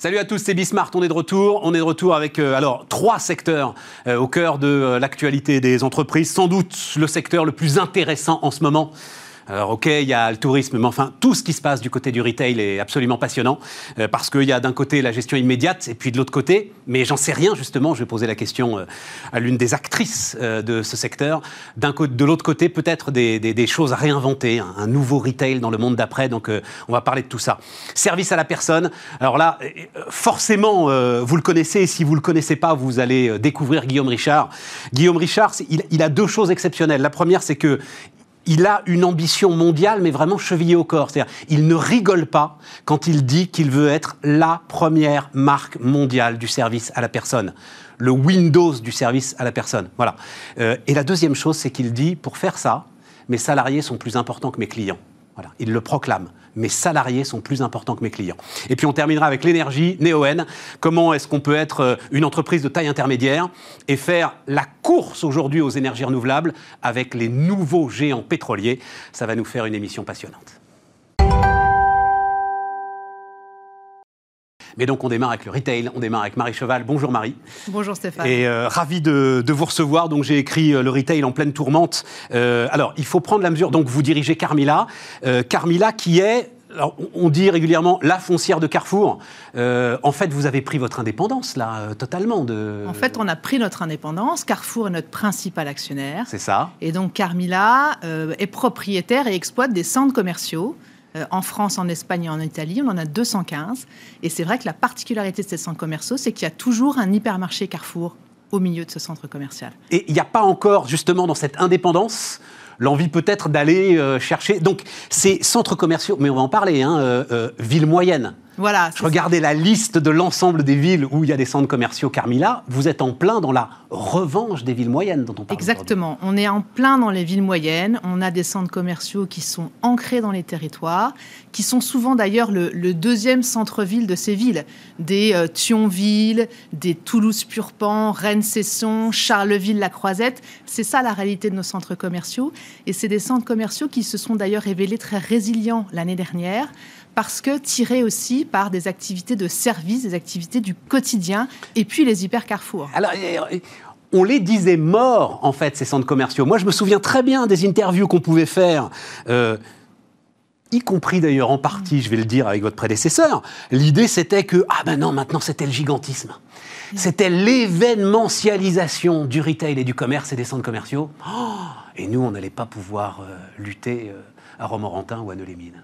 Salut à tous, c'est Bismart, on est de retour. On est de retour avec euh, alors trois secteurs euh, au cœur de l'actualité des entreprises. Sans doute le secteur le plus intéressant en ce moment, alors ok, il y a le tourisme, mais enfin tout ce qui se passe du côté du retail est absolument passionnant euh, parce qu'il y a d'un côté la gestion immédiate et puis de l'autre côté, mais j'en sais rien justement. Je vais poser la question euh, à l'une des actrices euh, de ce secteur. D'un de l'autre côté, peut-être des, choses à réinventer, un, nouveau retail dans le monde d'après. Donc on va parler de tout ça. Service à la personne. Alors là, forcément, vous le connaissez. Et si vous le connaissez pas, vous allez découvrir Guillaume Richard. Guillaume Richard, il a deux choses exceptionnelles. La première, c'est que il a une ambition mondiale, mais vraiment chevillée au corps. C'est-à-dire, il ne rigole pas quand il dit qu'il veut être la première marque mondiale du service à la personne. Le Windows du service à la personne. Voilà. Euh, et la deuxième chose, c'est qu'il dit, pour faire ça, mes salariés sont plus importants que mes clients. Voilà. Il le proclame. Mes salariés sont plus importants que mes clients. Et puis on terminera avec l'énergie, Neoen. Comment est-ce qu'on peut être euh, une entreprise de taille intermédiaire et faire la course aujourd'hui aux énergies renouvelables avec les nouveaux géants pétroliers? Ça va nous faire une émission passionnante. Mais donc on démarre avec le retail, on démarre avec Marie Cheval. Bonjour Marie. Bonjour Stéphane. Et euh, ravi de, de vous recevoir. Donc j'ai écrit euh, le retail en pleine tourmente. Euh, alors il faut prendre la mesure. Donc vous dirigez Carmila, Euh, Carmila qui est alors, on- on dit régulièrement la foncière de Carrefour. Euh, en fait, vous avez pris votre indépendance là, euh, totalement. De... En fait, on a pris notre indépendance. Carrefour est notre principal actionnaire. c'est ça. Et donc Carmila euh, est propriétaire et exploite des centres commerciaux. Euh, en France, en Espagne et en Italie, on en a 215. Et c'est vrai que la particularité de ces centres commerciaux, c'est qu'il y a toujours un hypermarché Carrefour au milieu de ce centre commercial. Et il n'y a pas encore, justement, dans cette indépendance, l'envie peut-être d'aller euh, chercher. Donc, ces centres commerciaux, mais on va en parler, hein, euh, euh, ville moyenne. Voilà. Je regardais la liste de l'ensemble des villes où il y a des centres commerciaux Carmila. Vous êtes en plein dans la revanche des villes moyennes dont on parle. Exactement. On est en plein dans les villes moyennes. On a des centres commerciaux qui sont ancrés dans les territoires, qui sont souvent d'ailleurs le, le deuxième centre-ville de ces villes. Des euh, Thionville, des Toulouse-Purpan, Rennes-Cesson, Charleville-la Croisette. C'est ça la réalité de nos centres commerciaux. Et c'est des centres commerciaux qui se sont d'ailleurs révélés très résilients l'année dernière parce que tirés aussi par des activités de service, des activités du quotidien, et puis les hyper carrefours. Alors, euh, on les disait morts, en fait, ces centres commerciaux. Moi, je me souviens très bien des interviews qu'on pouvait faire. euh, y compris d'ailleurs en partie, je vais le dire avec votre prédécesseur, l'idée c'était que, ah ben non, maintenant c'était le gigantisme. C'était l'événementialisation du retail et du commerce et des centres commerciaux. Oh, et nous, on n'allait pas pouvoir euh, lutter euh, à Romorantin ou à Neux-les-Mines.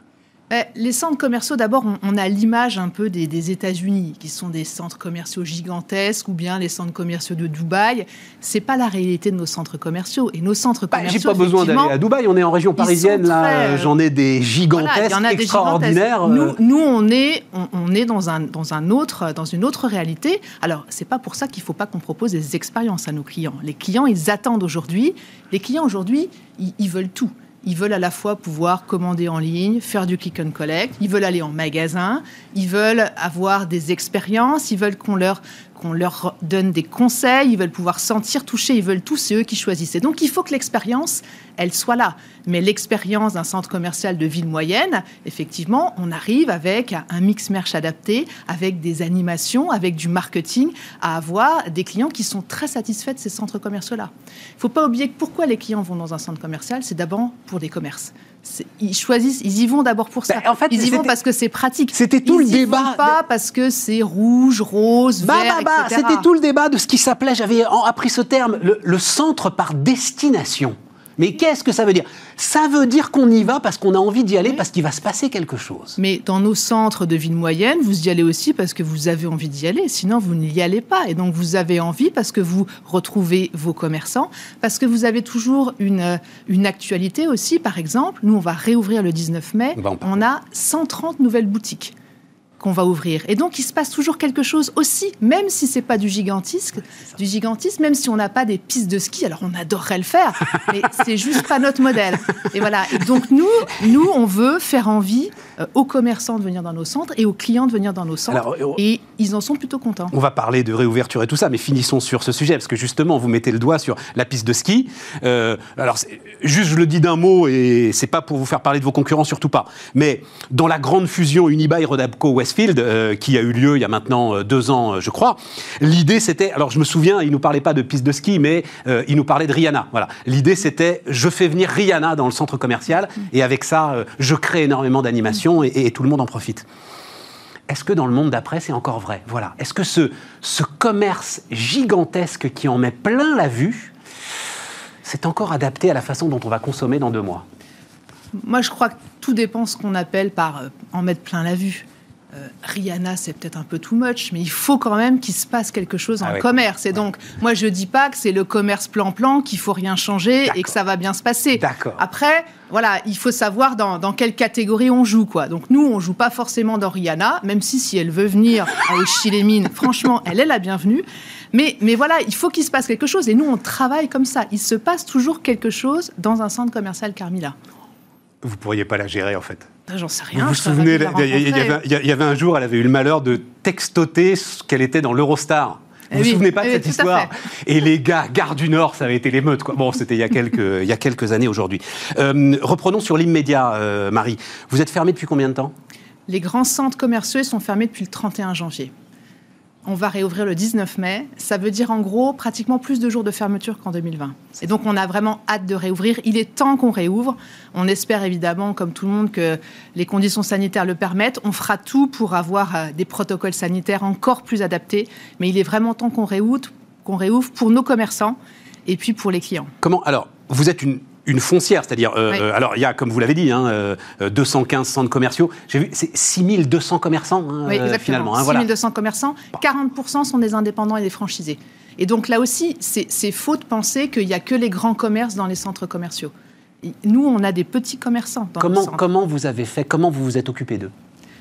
Eh, Les centres commerciaux, d'abord, on, a l'image un peu des, des États-Unis, qui sont des centres commerciaux gigantesques, ou bien les centres commerciaux de Dubaï. C'est pas la réalité de nos centres commerciaux. Et nos centres Bah, commerciaux, J'ai pas besoin d'aller à Dubaï, on est en région parisienne, là, très, euh, j'en ai des gigantesques, des extraordinaires. gigantesques. euh, Nous, nous, on est, on, on est dans, un, dans, un autre, dans une autre réalité. Alors, c'est pas pour ça qu'il faut pas qu'on propose des expériences à nos clients. Les clients, ils attendent aujourd'hui. Les clients aujourd'hui, ils, ils veulent tout. Ils veulent à la fois pouvoir commander en ligne, faire du click and collect, ils veulent aller en magasin, ils veulent avoir des expériences, ils veulent qu'on leur, qu'on leur donne des conseils, ils veulent pouvoir sentir, toucher, ils veulent tout, c'est eux qui choisissent. Et donc il faut que l'expérience, elle soit là. Mais l'expérience d'un centre commercial de ville moyenne, effectivement, on arrive avec un mix merch adapté, avec des animations, avec du marketing, à avoir des clients qui sont très satisfaits de ces centres commerciaux-là. Il ne faut pas oublier que pourquoi les clients vont dans un centre commercial, c'est d'abord pour des commerces. Ils choisissent, ils y vont d'abord pour ça. Bah, en fait, ils y vont parce que c'est pratique. c'était tout Ils le y débat. Vont pas parce que c'est rouge, rose, Bah, vert, bah, bah, etc. c'était tout le débat de ce qui s'appelait, j'avais appris ce terme, le, le centre par destination. Mais qu'est-ce que ça veut dire? Ça veut dire qu'on y va parce qu'on a envie d'y aller, parce qu'il va se passer quelque chose. Mais dans nos centres de ville moyenne, vous y allez aussi parce que vous avez envie d'y aller, sinon vous n'y allez pas. Et donc vous avez envie parce que vous retrouvez vos commerçants, parce que vous avez toujours une, euh, une actualité aussi. Par exemple, nous, on va réouvrir le 19 mai, on a 130 nouvelles boutiques qu'on va ouvrir. Et donc, il se passe toujours quelque chose aussi, même si c'est pas du gigantisme, du gigantisme, même si on n'a pas des pistes de ski. Alors, on adorerait le faire, mais c'est juste pas notre modèle. Et voilà. Et donc, nous, nous, on veut faire envie euh, aux commerçants de venir dans nos centres et aux clients de venir dans nos centres. Euh, et ils en sont plutôt contents. On va parler de réouverture et tout ça, mais finissons sur ce sujet, parce que justement, vous mettez le doigt sur la piste de ski. Euh, alors, juste, je le dis d'un mot, et c'est pas pour vous faire parler de vos concurrents, surtout pas. Mais dans la grande fusion Unibail-Rodamco-Westfield, qui a eu lieu il y a maintenant deux ans, je crois, l'idée c'était, alors je me souviens, il nous parlait pas de piste de ski, mais il nous parlait de Rihanna. Voilà. L'idée c'était, je fais venir Rihanna dans le centre commercial, et avec ça, je crée énormément et, tout le monde en profite. Est-ce que dans le monde d'après, c'est encore vrai? Voilà. Est-ce que ce, ce commerce gigantesque qui en met plein la vue, c'est encore adapté à la façon dont on va consommer dans deux mois? Moi, je crois que tout dépend ce qu'on appelle par euh, en mettre plein la vue. Euh, Rihanna, c'est peut-être un peu too much, mais il faut quand même qu'il se passe quelque chose en ah commerce. Et donc, moi, je dis pas que c'est le commerce plan-plan, qu'il faut rien changer et que ça va bien se passer. Après, voilà, il faut savoir dans, quelle catégorie on joue, quoi. Donc, nous, on joue pas forcément dans Rihanna, même si si elle veut venir à Ochi-les-Mines, franchement, elle est la bienvenue. Mais, mais voilà, il faut qu'il se passe quelque chose. Et nous, on travaille comme ça. Il se passe toujours quelque chose dans un centre commercial Carmila. Vous pourriez pas la gérer, en fait ah, J'en sais rien. Vous vous souvenez, il y, avait un jour, elle avait eu le malheur de textoter qu'elle était dans l'Eurostar. Vous ne vous souvenez pas de cette histoire Et les gars, Gare du Nord, ça avait été l'émeute. Bon, c'était il, y a quelques, il y a quelques années aujourd'hui. Euh, reprenons sur l'immédiat, euh, Marie. Vous êtes fermée depuis combien de temps? Les grands centres commerciaux sont fermés depuis le 31 janvier on va réouvrir le 19 mai. Ça veut dire en gros pratiquement plus de jours de fermeture qu'en 2020. Et donc on a vraiment hâte de réouvrir. Il est temps qu'on réouvre. On espère évidemment, comme tout le monde, que les conditions sanitaires le permettent. On fera tout pour avoir euh, des protocoles sanitaires encore plus adaptés. Mais il est vraiment temps qu'on réouvre, qu'on réouvre pour nos commerçants et puis pour les clients. Comment Alors, vous êtes une une foncière, c'est-à-dire, euh, euh, alors il y a, comme vous l'avez dit, hein, 215 euh, centres commerciaux. J'ai vu, c'est 6200 commerçants hein, oui, finalement. Hein, 6200 commerçants, 40% sont des indépendants et des franchisés. Et donc là aussi, c'est faux de penser qu'il n'y a que les grands commerces dans les centres commerciaux. Nous, on a des petits commerçants. Dans comment, comment vous avez fait Comment vous vous êtes occupé d'eux?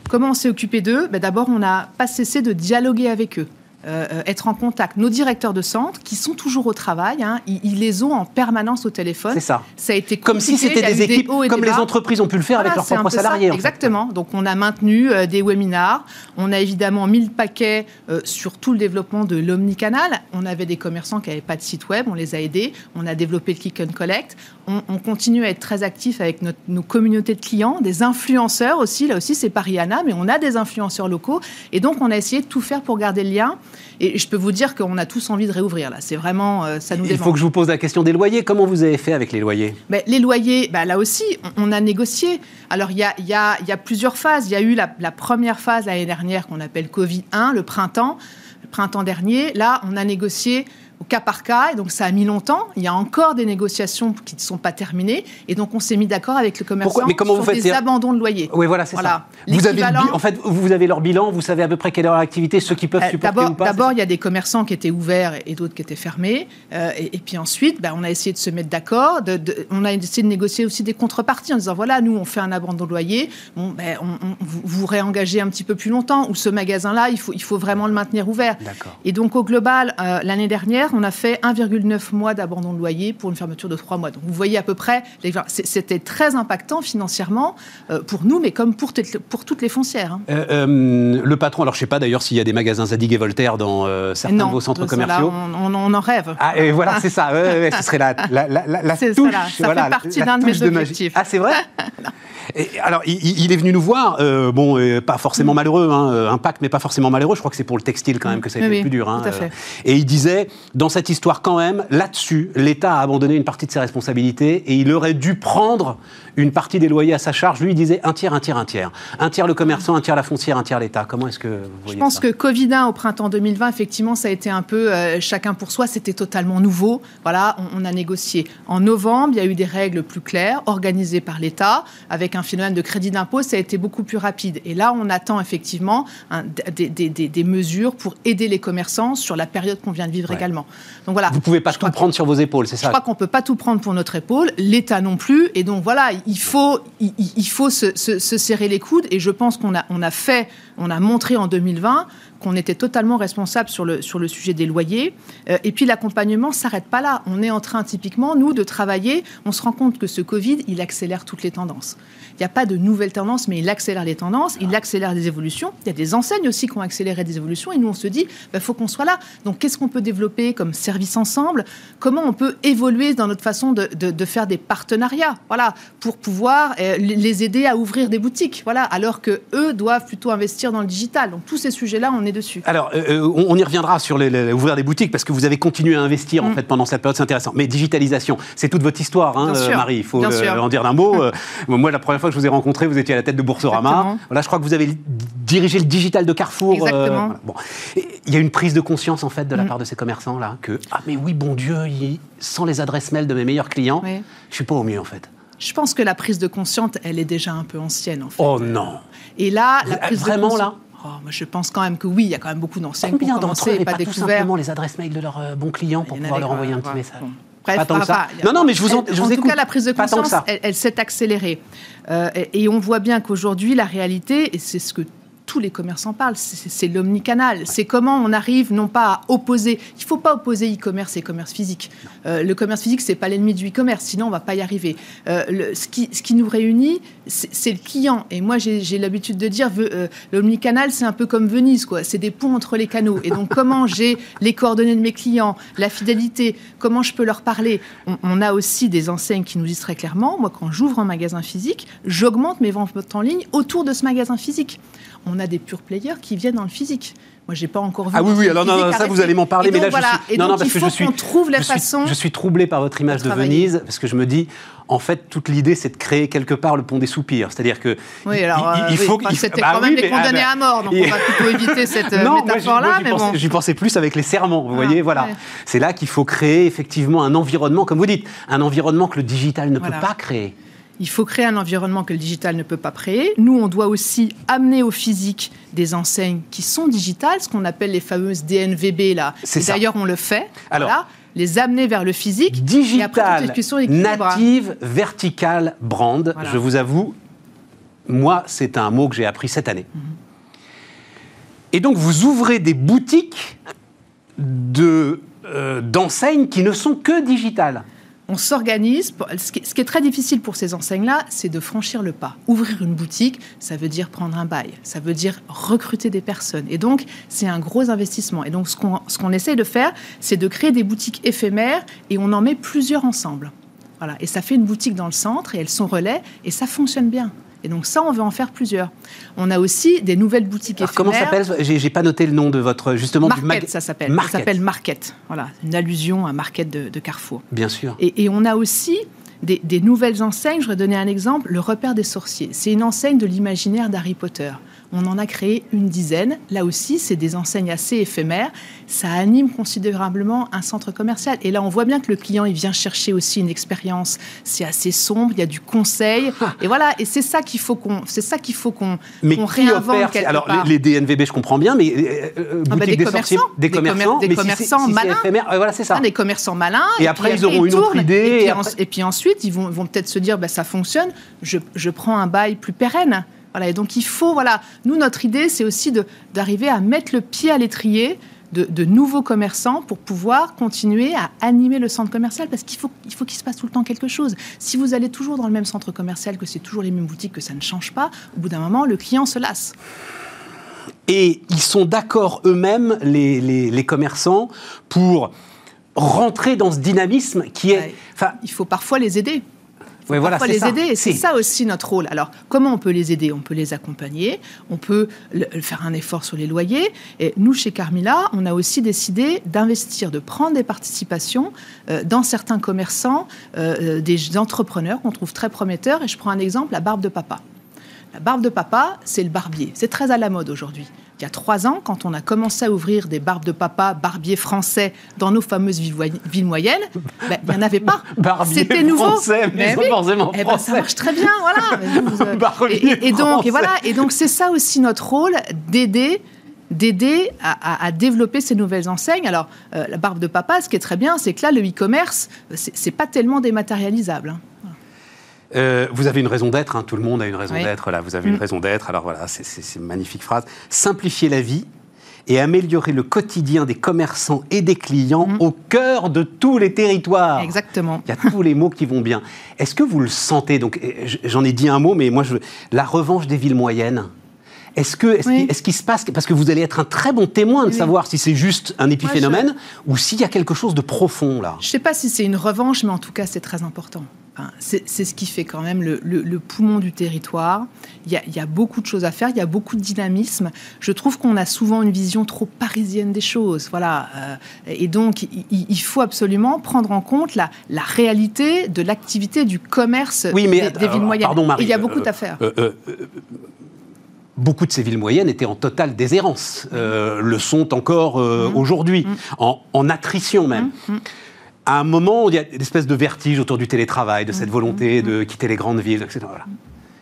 Comment on s'est occupé d'eux? Ben D'abord, on n'a pas cessé de dialoguer avec eux. Euh, euh, être en contact. Nos directeurs de centre, qui sont toujours au travail, hein, ils, les ont en permanence au téléphone. C'est ça. Ça a été comme si c'était des équipes, comme les entreprises ont pu le faire avec leurs propres salariés. Exactement. Donc on a maintenu euh, des webinars. On a évidemment mis le paquet sur tout le développement de l'omnicanal. On avait des commerçants qui n'avaient pas de site web, on les a aidés. On a développé le click and collect. On, continue à être très actif avec nos communautés de clients, des influenceurs aussi. Là aussi, c'est pas Rihanna, mais on a des influenceurs locaux. Et donc on a essayé de tout faire pour garder le lien. Et je peux vous dire qu'on a tous envie de réouvrir là. C'est vraiment, euh, ça nous Il faut que je vous pose la question des loyers. Comment vous avez fait avec les loyers? Ben, Les loyers, ben, là aussi, on, a négocié. Alors il y a, y, a, y a, plusieurs phases. Il y a eu la, la première phase l'année dernière qu'on appelle Covid 1, le printemps. Le printemps dernier, là, on a négocié cas par cas. Et donc, ça a mis longtemps. Il y a encore des négociations qui ne sont pas terminées. Et donc, on s'est mis d'accord avec le commerçant Mais comment sur vous faites des abandons de loyer. Oui, voilà, c'est ça. Vous avez, en fait, vous avez leur bilan, vous savez à peu près quelle est leur activité, ceux qui peuvent euh, supporter ou pas D'abord, il y a des commerçants qui étaient ouverts et d'autres qui étaient fermés. Euh, et, puis ensuite, ben, on a essayé de se mettre d'accord. De, on a essayé de négocier aussi des contreparties en disant, voilà, nous, on fait un abandon de loyer. Bon, ben, on, vous, vous réengagez un petit peu plus longtemps. Ou ce magasin-là, il faut, il faut vraiment le maintenir ouvert. Et donc, au global, euh, l'année dernière, on a fait 1,8 9 mois d'abandon de loyer pour une fermeture de 3 mois. Donc vous voyez à peu près, c'était très impactant financièrement euh, pour nous, mais comme pour, pour toutes les foncières. Hein. Euh, euh, le patron, alors je ne sais pas d'ailleurs s'il y a des magasins Zadig et Voltaire dans certains de vos centres commerciaux. on, on, en rêve. Ah, et voilà, c'est ça. ce serait la, la, la, la touche. Ça, ça fait partie d'un de mes objectifs. Ah, c'est vrai? alors, il, est venu nous voir, euh, bon, euh, pas forcément mm. malheureux, hein, impact, mais pas forcément malheureux. Je crois que c'est pour le textile quand même que ça a été le plus dur. Hein, euh. et il disait, dans cette histoire quand même, là-dessus, l'État a abandonné une partie de ses responsabilités et il aurait dû prendre une partie des loyers à sa charge. Lui, il disait un tiers, un tiers, un tiers. Un tiers le commerçant, un tiers la foncière, un tiers l'État. Comment est-ce que vous voyez Je pense que Covid-1 au printemps 2020, effectivement, ça a été un peu chacun pour soi. C'était totalement nouveau. Voilà, on, a négocié. En novembre, il y a eu des règles plus claires, organisées par l'État, avec un phénomène de crédit d'impôt, ça a été beaucoup plus rapide. Et là, on attend effectivement des, mesures pour aider les commerçants sur la période qu'on vient de vivre également. Donc voilà. Vous ne pouvez pas tout prendre sur vos épaules, c'est ça Je crois qu'on ne peut pas tout prendre pour notre épaule, l'État non plus. Et donc voilà, il faut, il, faut se, serrer les coudes. Et je pense qu'on a, on a fait, on a montré en 2020 qu'on était totalement responsable sur le, sur le sujet des loyers. Euh, et puis l'accompagnement ne s'arrête pas là. On est en train typiquement, nous, de travailler. On se rend compte que ce Covid, il accélère toutes les tendances. Il n'y a pas de nouvelles tendances, mais il accélère les tendances, il accélère des évolutions. Il y a des enseignes aussi qui ont accéléré des évolutions. Et nous, on se dit, il bah, faut qu'on soit là. Donc, qu'est-ce qu'on peut développer comme service ensemble? Comment on peut évoluer dans notre façon de, de, faire des partenariats? Voilà, pour pouvoir euh, les aider à ouvrir des boutiques. Voilà, alors que eux doivent plutôt investir dans le digital. Donc, tous ces sujets-là, on est dessus. Alors, euh, euh, on, y reviendra sur les, ouvrir des boutiques parce que vous avez continué à investir en mm. fait pendant cette période, c'est intéressant. Mais digitalisation, c'est toute votre histoire, hein, Marie. Il faut en dire d'un mot. moi, la première fois que je vous ai rencontré, vous étiez à la tête de Boursorama. Voilà, je crois que vous avez dirigé le digital de Carrefour. Euh, Exactement. bon. Il y a une prise de conscience en fait de la mm. part de ces commerçants là que ah mais oui bon Dieu, sans les adresses mail de mes meilleurs clients, je je suis pas au mieux en fait. Je pense que la prise de conscience, elle est déjà un peu ancienne en fait. Oh non. Et là, la prise vraiment là? Oh, moi, je pense quand même que oui, il y a quand même beaucoup d'enseignants qui ont commencé et pas, pas tout simplement les adresses mail de leurs euh, bons clients pour pouvoir leur envoyer un petit message. Bref, pas tant que ça. non, non, mais je vous, en, je en tout cas, la prise de conscience, elle, s'est accélérée. Euh, et, on voit bien qu'aujourd'hui, la réalité, et c'est ce que tous les commerçants parlent, c'est l'omnicanal. C'est comment on arrive non pas à opposer. Il ne faut pas opposer e-commerce et commerce physique. Euh, le commerce physique, c'est pas l'ennemi du e-commerce, sinon on va pas y arriver. Euh, le, ce, qui, ce, qui, nous réunit, c'est le client. Et moi, j'ai l'habitude de dire, euh, l'omnicanal, c'est un peu comme Venise, quoi. C'est des ponts entre les canaux. Et donc, comment j'ai les coordonnées de mes clients, la fidélité, comment je peux leur parler? On, on a aussi des enseignes qui nous disent très clairement, moi, quand j'ouvre un magasin physique, j'augmente mes ventes en ligne autour de ce magasin physique on a des pure players qui viennent dans le physique. Moi, j'ai pas encore vu. Ah oui, oui, alors non, ça, vous allez m'en parler, mais là, je suis. non, non, parce que je suis. trouve la façon. je suis troublé par votre image de, Venise, parce que je me dis, en fait, toute l'idée, c'est de créer quelque part le pont des soupirs. C'est-à-dire que. Oui, alors. Il, faut. C'était bah quand même les condamnés ah, à mort, donc on va plutôt éviter cette euh, métaphore-là. Mais bon. J'y pensais plus avec les serments, vous voyez, voilà. C'est là qu'il faut créer effectivement un environnement, comme vous dites, un environnement que le digital ne peut pas créer. Il faut créer un environnement que le digital ne peut pas créer. Nous, on doit aussi amener au physique des enseignes qui sont digitales, ce qu'on appelle les fameuses DNVB là. d'ailleurs, on le fait. Alors, les amener vers le physique. Digital, native, vertical, brand. Je vous avoue, moi, c'est un mot que j'ai appris cette année. Mhm. Et donc, vous ouvrez des boutiques de, euh, d'enseignes qui ne sont que digitales on s'organise. Ce qui est très difficile pour ces enseignes-là, c'est de franchir le pas. Ouvrir une boutique, ça veut dire prendre un bail, ça veut dire recruter des personnes. Et donc, c'est un gros investissement. Et donc, ce qu'on ce essaie de faire, c'est de créer des boutiques éphémères et on en met plusieurs ensemble. Voilà. Et ça fait une boutique dans le centre et elles sont relais et ça fonctionne bien. Et donc ça, on veut en faire plusieurs. On a aussi des nouvelles boutiques Alors, Comment s'appelle J'ai pas noté le nom de votre justement Market, ça s'appelle. Ça s'appelle Market. Voilà, une allusion à Market de, Carrefour. Bien sûr. Et, on a aussi des, des, nouvelles enseignes. Je vais donner un exemple. Le repère des sorciers. C'est une enseigne de l'imaginaire d'Harry Potter. On en a créé une dizaine. Là aussi, c'est des enseignes assez éphémères. Ça anime considérablement un centre commercial. Et là, on voit bien que le client, il vient chercher aussi une expérience. C'est assez sombre, il y a du conseil. Et voilà, et c'est ça qu'il faut qu'on, c'est ça qu'il faut qu'on, réinvente Alors, les, DNVB, je comprends bien, mais euh, euh ah bah, des, commerçants, des, commerçants, des, commerçants malins. voilà, c'est ça. des commerçants malins. Et, après, ils auront une autre idée. Et puis, ensuite, ils vont, vont peut-être se dire, bah, ça fonctionne. Je, je prends un bail plus pérenne. Voilà, et donc il faut, voilà, nous, notre idée, c'est aussi d'arriver à mettre le pied à l'étrier de, nouveaux commerçants pour pouvoir continuer à animer le centre commercial parce qu'il faut qu'il faut qu'il se passe tout le temps quelque chose. Si vous allez toujours dans le même centre commercial, que c'est toujours les mêmes boutiques, que ça ne change pas, au bout d'un moment, le client se lasse. Et ils sont d'accord eux-mêmes, les, les, commerçants, pour rentrer dans ce dynamisme qui est... Enfin, il faut parfois les aider faut voilà, les aider. c'est ça aussi notre rôle. Alors, comment on peut les aider? On peut les accompagner, on peut faire un effort sur les loyers. Et nous, chez Carmila, on a aussi décidé d'investir, de prendre des participations euh, dans certains commerçants, euh, euh, des entrepreneurs qu'on trouve très prometteurs. Et je prends un exemple, la barbe de papa. La barbe de papa, c'est le barbier. C'est très à la mode aujourd'hui il y a trois ans, quand on a commencé à ouvrir des barbes de papa, barbiers français, dans nos fameuses villes moyennes, ben, il n'y en avait pas. C'était nouveau. Français, mais, oui. forcément eh ben, ça marche très bien, voilà. et, donc, et voilà. Et donc, c'est ça aussi notre rôle, d'aider d'aider à, développer ces nouvelles enseignes. Alors, euh, la barbe de papa, ce qui est très bien, c'est que là, le e-commerce, c'est pas tellement dématérialisable. Hein. Euh, vous avez une raison d'être, hein, tout le monde a une raison d'être, là, vous avez une mm. raison d'être, alors voilà, c'est une magnifique phrase. Simplifier la vie et améliorer le quotidien des commerçants et des clients mm. au cœur de tous les territoires. Exactement. Il y a tous les mots qui vont bien. Est-ce que vous le sentez Donc, j'en ai dit un mot, mais moi, je, la revanche des villes moyennes. Est-ce que est-ce qu'il se passe parce que vous allez être un très bon témoin de savoir si c'est juste un épiphénomène ou s'il y a quelque chose de profond là. Je ne sais pas si c'est une revanche, mais en tout cas c'est très important. C'est ce qui fait quand même le, poumon du territoire. Il y, a, beaucoup de choses à faire, il y a beaucoup de dynamisme. Je trouve qu'on a souvent une vision trop parisienne des choses. Voilà. Euh, et donc, il, faut absolument prendre en compte la, réalité de l'activité du commerce des, villes moyennes. Pardon, il y a beaucoup euh, à faire. Euh, beaucoup de ces villes moyennes étaient en totale déshérence, euh, le sont encore euh, mmh. aujourd'hui, mmh. en, attrition même. Mmh. À un moment, il y a une espèce de vertige autour du télétravail, de cette volonté de quitter les grandes villes, etc.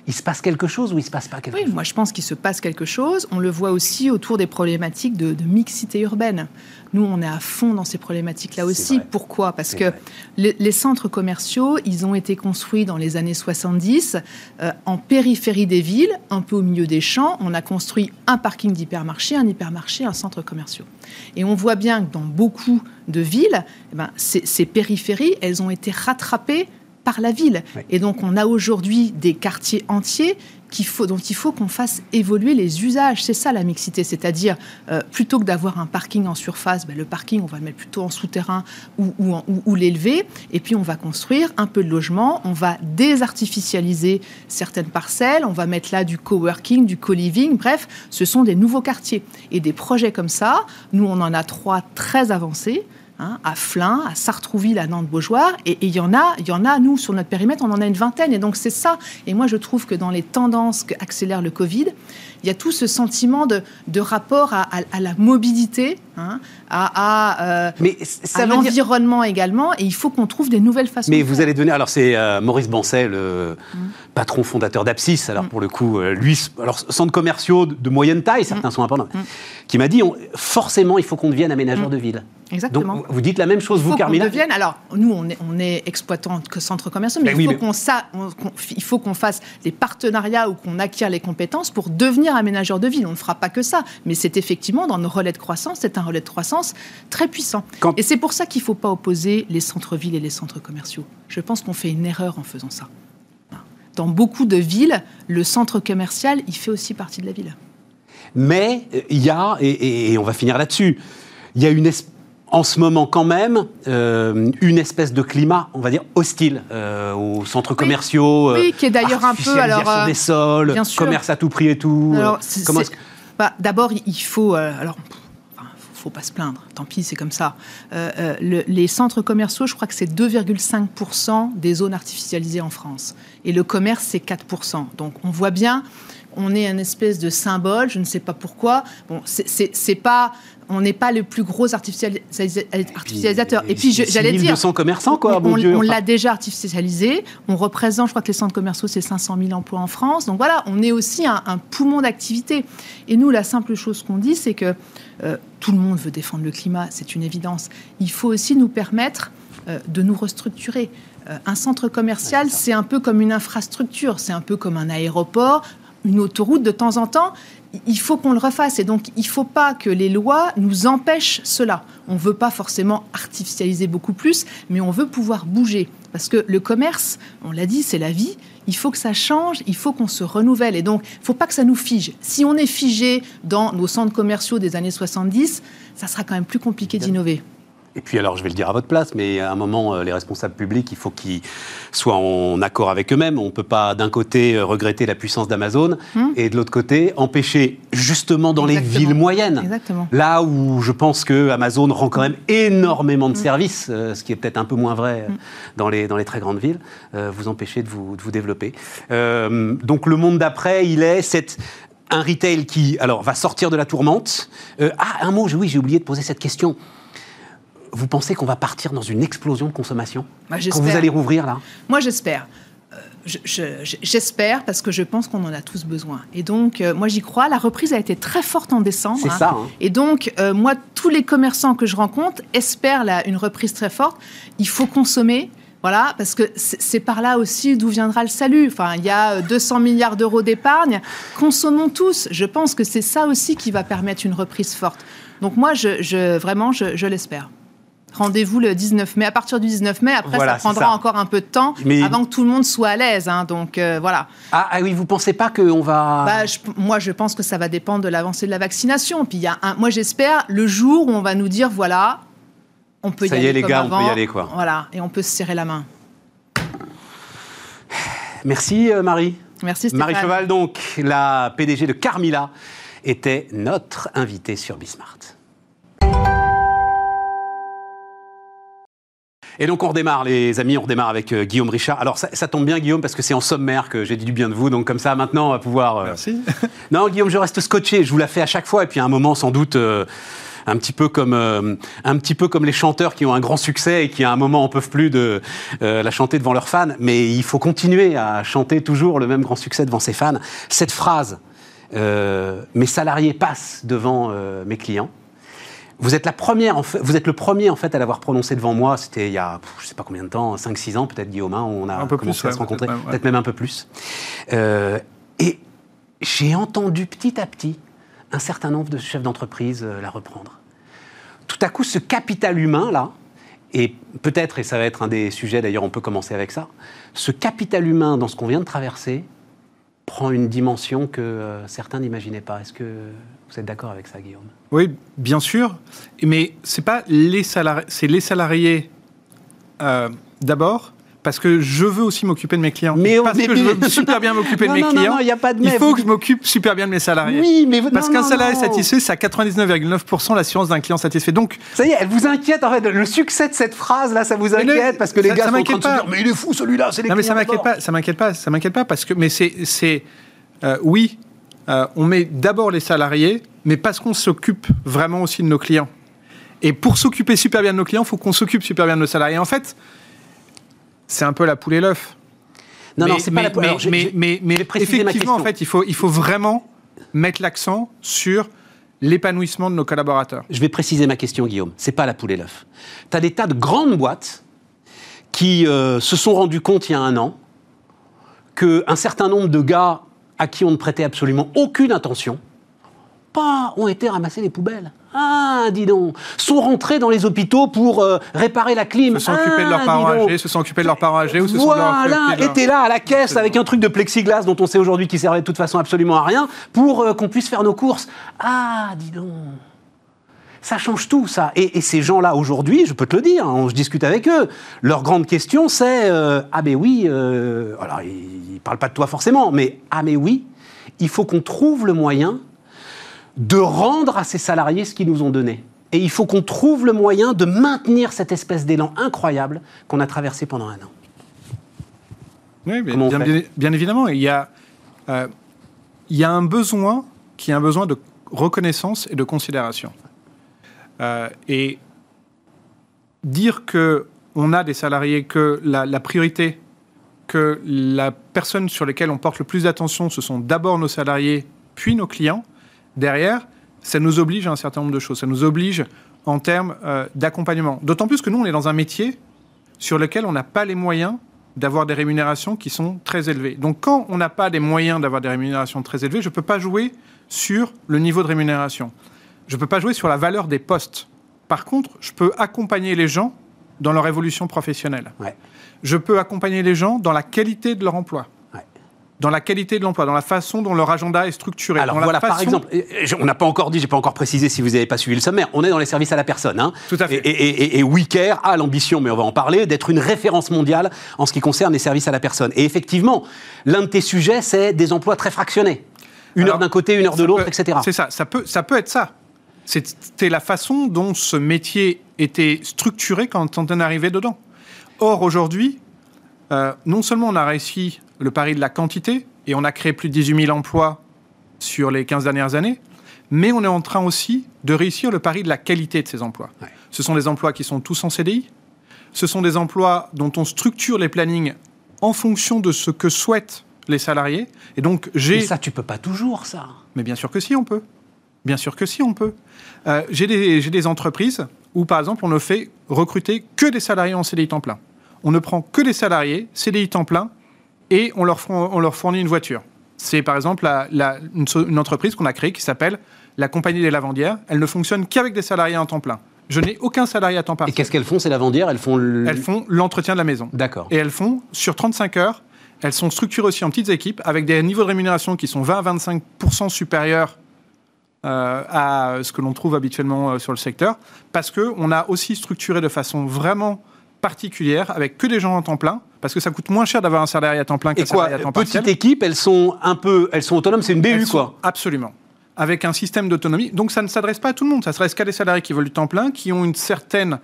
Il se passe quelque chose ou il se passe pas quelque chose? Oui, moi je pense qu'il se passe quelque chose. On le voit aussi autour des problématiques de, mixité urbaine. Nous, on est à fond dans ces problématiques-là aussi. Pourquoi? Parce que les, centres commerciaux, ils ont été construits dans les années 70 euh, en périphérie des villes, un peu au milieu des champs. On a construit un parking d'hypermarché, un hypermarché, un centre commercial. Et on voit bien que dans beaucoup de villes, eh ben, ces périphéries, elles ont été rattrapées par la ville. Et donc on a aujourd'hui des quartiers entiers faut, dont il faut qu'on fasse évoluer les usages. C'est ça la mixité, c'est-à-dire euh, plutôt que d'avoir un parking en surface, ben, le parking on va le mettre plutôt en souterrain ou, ou, l'élever, et puis on va construire un peu de logement, on va désartificialiser certaines parcelles, on va mettre là du coworking, du co-living, bref, ce sont des nouveaux quartiers. Et des projets comme ça, nous on en a trois très avancés. Hein, à Flins, à Sartrouville, à Nantes-Beaujoire. Et il y en a, il y en a, nous, sur notre périmètre, on en a une vingtaine. Et donc, c'est ça. Et moi, je trouve que dans les tendances qu'accélère le Covid, il y a tout ce sentiment de, rapport à, la mobilité, hein, à, euh, à l'environnement également, et il faut qu'on trouve des nouvelles façons. Mais vous allez donner, alors c'est euh, Maurice Bancel, le mmh. patron fondateur d'Apsis, alors mmh. pour le coup, euh, lui, alors centres commerciaux de, moyenne taille, certains mmh. sont importants, qui m'a dit, forcément, il faut qu'on devienne aménageur de ville. Exactement. Donc, vous dites la même chose, il vous, Carmina devienne, Alors, nous, on est, on est exploitant que centre commerciaux, mais, ben il, faut qu'on il faut qu'on fasse des partenariats ou qu'on acquiert les compétences pour devenir aménageur de ville. On ne fera pas que ça, mais c'est effectivement dans nos relais de croissance, c'est un relais de croissance très puissant. Et c'est pour ça qu'il ne faut pas opposer les centres-villes et les centres commerciaux. Je pense qu'on fait une erreur en faisant ça. Dans beaucoup de villes, le centre commercial, il fait aussi partie de la ville. Mais euh, il y a, et, on va finir là-dessus, il y a une en ce moment quand même euh, une espèce de climat, on va dire, hostile euh, aux centres commerciaux. Oui, qui est d'ailleurs un peu alors des sols, commerce à tout prix et tout. Bah, d'abord, il faut alors faut pas se plaindre, tant pis, c'est comme ça. Euh, euh, les centres commerciaux, je crois que c'est 2,5% des zones artificialisées en France. Et le commerce, c'est 4%. Donc on voit bien, on est un espèce de symbole, je ne sais pas pourquoi. Bon, c'est pas on n'est pas le plus gros artificialisateur. Et puis, j'allais dire. 200 commerçants, quoi, on, on l'a déjà artificialisé. On représente, je crois que les centres commerciaux, c'est 500 000 emplois en France. Donc voilà, on est aussi un, poumon d'activité. Et nous, la simple chose qu'on dit, c'est que euh, tout le monde veut défendre le climat, c'est une évidence. Il faut aussi nous permettre euh, de nous restructurer. Euh, un centre commercial, c'est un peu comme une infrastructure, c'est un peu comme un aéroport, une autoroute de temps en temps il faut qu'on le refasse. Et donc, il ne faut pas que les lois nous empêchent cela. On ne veut pas forcément artificialiser beaucoup plus, mais on veut pouvoir bouger. Parce que le commerce, on l'a dit, c'est la vie. Il faut que ça change, il faut qu'on se renouvelle. Et donc, il ne faut pas que ça nous fige. Si on est figé dans nos centres commerciaux des années 70, ça sera quand même plus compliqué d'innover. Et puis alors, je vais le dire à votre place, mais à un moment, euh, les responsables publics, il faut qu'ils soient en accord avec eux-mêmes. On ne peut pas d'un côté euh, regretter la puissance d'Amazon hum. et de l'autre côté empêcher justement dans les villes moyennes, là où je pense que Amazon rend quand même énormément de hum. services, euh, ce qui est peut-être un peu moins vrai hum. dans, les, dans les très grandes villes, vous empêcher de vous, de vous développer. donc le monde d'après, il est cette un retail qui alors va sortir de la tourmente. ah, un mot, oui, j'ai oublié de poser cette question vous pensez qu'on va partir dans une explosion de consommation Moi, Quand vous allez rouvrir là? Moi, j'espère. Euh, j'espère parce que je pense qu'on en a tous besoin. Et donc, euh, moi, j'y crois. La reprise a été très forte en décembre. C'est hein. ça. Hein. Et donc, euh, moi, tous les commerçants que je rencontre espèrent une reprise très forte. Il faut consommer Voilà, parce que c'est par là aussi d'où viendra le salut. Enfin, il y a 200 milliards d'euros d'épargne. Consommons tous. Je pense que c'est ça aussi qui va permettre une reprise forte. Donc moi, je, vraiment, je l'espère. Rendez-vous le 19 mai. À partir du 19 mai, après, ça prendra encore un peu de temps avant que tout le monde soit à l'aise. Hein. donc euh, voilà. Ah, ah, oui, vous pensez pas qu'on va. Bah, moi, je pense que ça va dépendre de l'avancée de la vaccination. Puis il y a un, moi, j'espère le jour où on va nous dire voilà, on peut y aller. Ça y est, les gars, on peut y aller quoi. Voilà, et on peut se serrer la main. Merci euh, Marie. Merci Stéphane. Marie Cheval, donc la PDG de Carmila, était notre invitée sur Bismart. Et donc on redémarre, les amis, on redémarre avec euh, Guillaume Richard. Alors ça, tombe bien, Guillaume, parce que c'est en sommaire que j'ai dit du bien de vous. Donc comme ça, maintenant, on va pouvoir. Euh, Merci. non, Guillaume, je reste scotché. Je vous la fais à chaque fois. Et puis à un moment, sans doute. Euh, un petit peu comme un petit peu comme les chanteurs qui ont un grand succès et qui à un moment en peuvent plus de la chanter devant leurs fans mais il faut continuer à chanter toujours le même grand succès devant ses fans cette phrase mes salariés passent devant mes clients vous êtes, la première, en fait, vous êtes le premier en fait à l'avoir prononcé devant moi. C'était il y a, je sais pas combien de temps, 5-6 ans peut-être, Guillaume, hein, on a un peu commencé plus, à se rencontrer, peut-être même, un peu plus. Euh, et j'ai entendu petit à petit un certain nombre de chefs d'entreprise euh, la reprendre. Tout à coup, ce capital humain là, et peut-être, et ça va être un des sujets d'ailleurs, on peut commencer avec ça, ce capital humain dans ce qu'on vient de traverser prend une dimension que euh, certains n'imaginaient pas. Est-ce que vous êtes d'accord avec ça, Guillaume? Oui, bien sûr. Mais c'est pas les salariés, c'est les salariés euh, d'abord. Parce que je veux aussi m'occuper de mes clients. Mais parce que je veux super bien m'occuper de mes clients. Non, y a pas de il faut que je m'occupe super bien de mes salariés. Oui, mais parce qu'un salarié satisfait, c'est à 99,9% l'assurance d'un client satisfait. Donc ça y est, elle vous inquiète en fait. Le succès de cette phrase là, ça vous inquiète parce que les gars sont en train de se dire mais il est fou celui-là, c'est les Non mais ça m'inquiète pas, ça m'inquiète pas, ça m'inquiète pas parce que mais c'est c'est euh, oui, euh, on met d'abord les salariés, mais parce qu'on s'occupe vraiment aussi de nos clients. Et pour s'occuper super bien de nos clients, il faut qu'on s'occupe super bien de nos salariés. En fait, c'est un peu la poule et l'œuf. Non, non, c'est pas la poule. Mais, mais, mais, effectivement, en fait, il faut, il faut vraiment mettre l'accent sur l'épanouissement de nos collaborateurs. Je vais préciser ma question, Guillaume. C'est pas la poule et l'œuf. Tu as des tas de grandes boîtes qui euh, se sont rendues compte il y a un an qu'un certain nombre de gars à qui on ne prêtait absolument aucune attention, pas ont été ramasser les poubelles. Ah, dis donc, sont rentrés dans les hôpitaux pour euh, réparer la clim. Se sont occupés de leurs ah, parents âgés, se sont occupés de leurs parents âgés ou se voilà, sont étaient là à la caisse avec un truc de plexiglas dont on sait aujourd'hui qu'il servait de toute façon absolument à rien pour euh, qu'on puisse faire nos courses. Ah, dis donc. Ça change tout, ça. Et, ces gens-là, aujourd'hui, je peux te le dire, on, hein, je discute avec eux, leur grande question, c'est euh, Ah, ben oui, alors ne parlent pas de toi forcément, mais Ah, mais oui, il faut qu'on trouve le moyen de rendre à ces salariés ce qu'ils nous ont donné. Et il faut qu'on trouve le moyen de maintenir cette espèce d'élan incroyable qu'on a traversé pendant un an. Oui, bien, évidemment, il y, a, euh, il y a un besoin qui est un besoin de reconnaissance et de considération. Euh, et dire que on a des salariés, que la, la, priorité, que la personne sur laquelle on porte le plus d'attention, ce sont d'abord nos salariés, puis nos clients, derrière, ça nous oblige à un certain nombre de choses. Ça nous oblige en termes euh, d'accompagnement. D'autant plus que nous, on est dans un métier sur lequel on n'a pas les moyens d'avoir des rémunérations qui sont très élevées. Donc quand on n'a pas les moyens d'avoir des rémunérations très élevées, je ne peux pas jouer sur le niveau de rémunération. Je ne peux pas jouer sur la valeur des postes. Par contre, je peux accompagner les gens dans leur évolution professionnelle. Je peux accompagner les gens dans la qualité de leur emploi dans la qualité de l'emploi, dans la façon dont leur agenda est structuré. Alors voilà, par exemple, on n'a pas encore dit, j'ai pas encore précisé si vous n'avez pas suivi le sommaire, on est dans les services à la personne. Hein. Tout à fait. Et, et, et, WeCare a l'ambition, mais on va en parler, d'être une référence mondiale en ce qui concerne les services à la personne. Et effectivement, l'un de tes sujets, c'est des emplois très fractionnés. Une heure d'un côté, une heure de l'autre, etc. C'est ça, ça peut, ça peut être ça. C'était la façon dont ce métier était structuré quand on est arrivé dedans. Or, aujourd'hui, euh, non seulement on a réussi le pari de la quantité, et on a créé plus de 18 000 emplois sur les 15 dernières années, mais on est en train aussi de réussir le pari de la qualité de ces emplois. Ce sont des emplois qui sont tous en CDI, ce sont des emplois dont on structure les plannings en fonction de ce que souhaitent les salariés. Et donc j'ai. Mais ça, tu peux pas toujours, ça. Mais bien sûr que si, on peut. Bien sûr que si, on peut. Euh, j'ai des, des, entreprises où, par exemple, on ne fait recruter que des salariés en CDI temps plein. on ne prend que des salariés, CDI temps plein, et on leur, on leur fournit une voiture. C'est par exemple une, entreprise qu'on a créée qui s'appelle la Compagnie des Lavandières. Elle ne fonctionne qu'avec des salariés en temps plein. Je n'ai aucun salarié à temps partiel. Et qu'est-ce qu'elles font, ces lavandières? Elles font Elles font l'entretien de la maison. D'accord. Et elles font, sur 35 heures, elles sont structurées aussi en petites équipes avec des niveaux de rémunération qui sont 20 à 25% supérieurs euh, à ce que l'on trouve habituellement euh, sur le secteur, parce qu'on a aussi structuré de façon vraiment particulière avec que des gens en temps plein parce que ça coûte moins cher d'avoir un salarié à temps plein qu'un salarié à temps partiel. Petite équipe, elles sont un peu, elles sont autonomes, c'est une BU quoi. absolument. Avec un système d'autonomie. Donc ça ne s'adresse pas à tout le monde, ça s'adresse qu'à des salariés qui veulent du temps plein, qui ont une certaine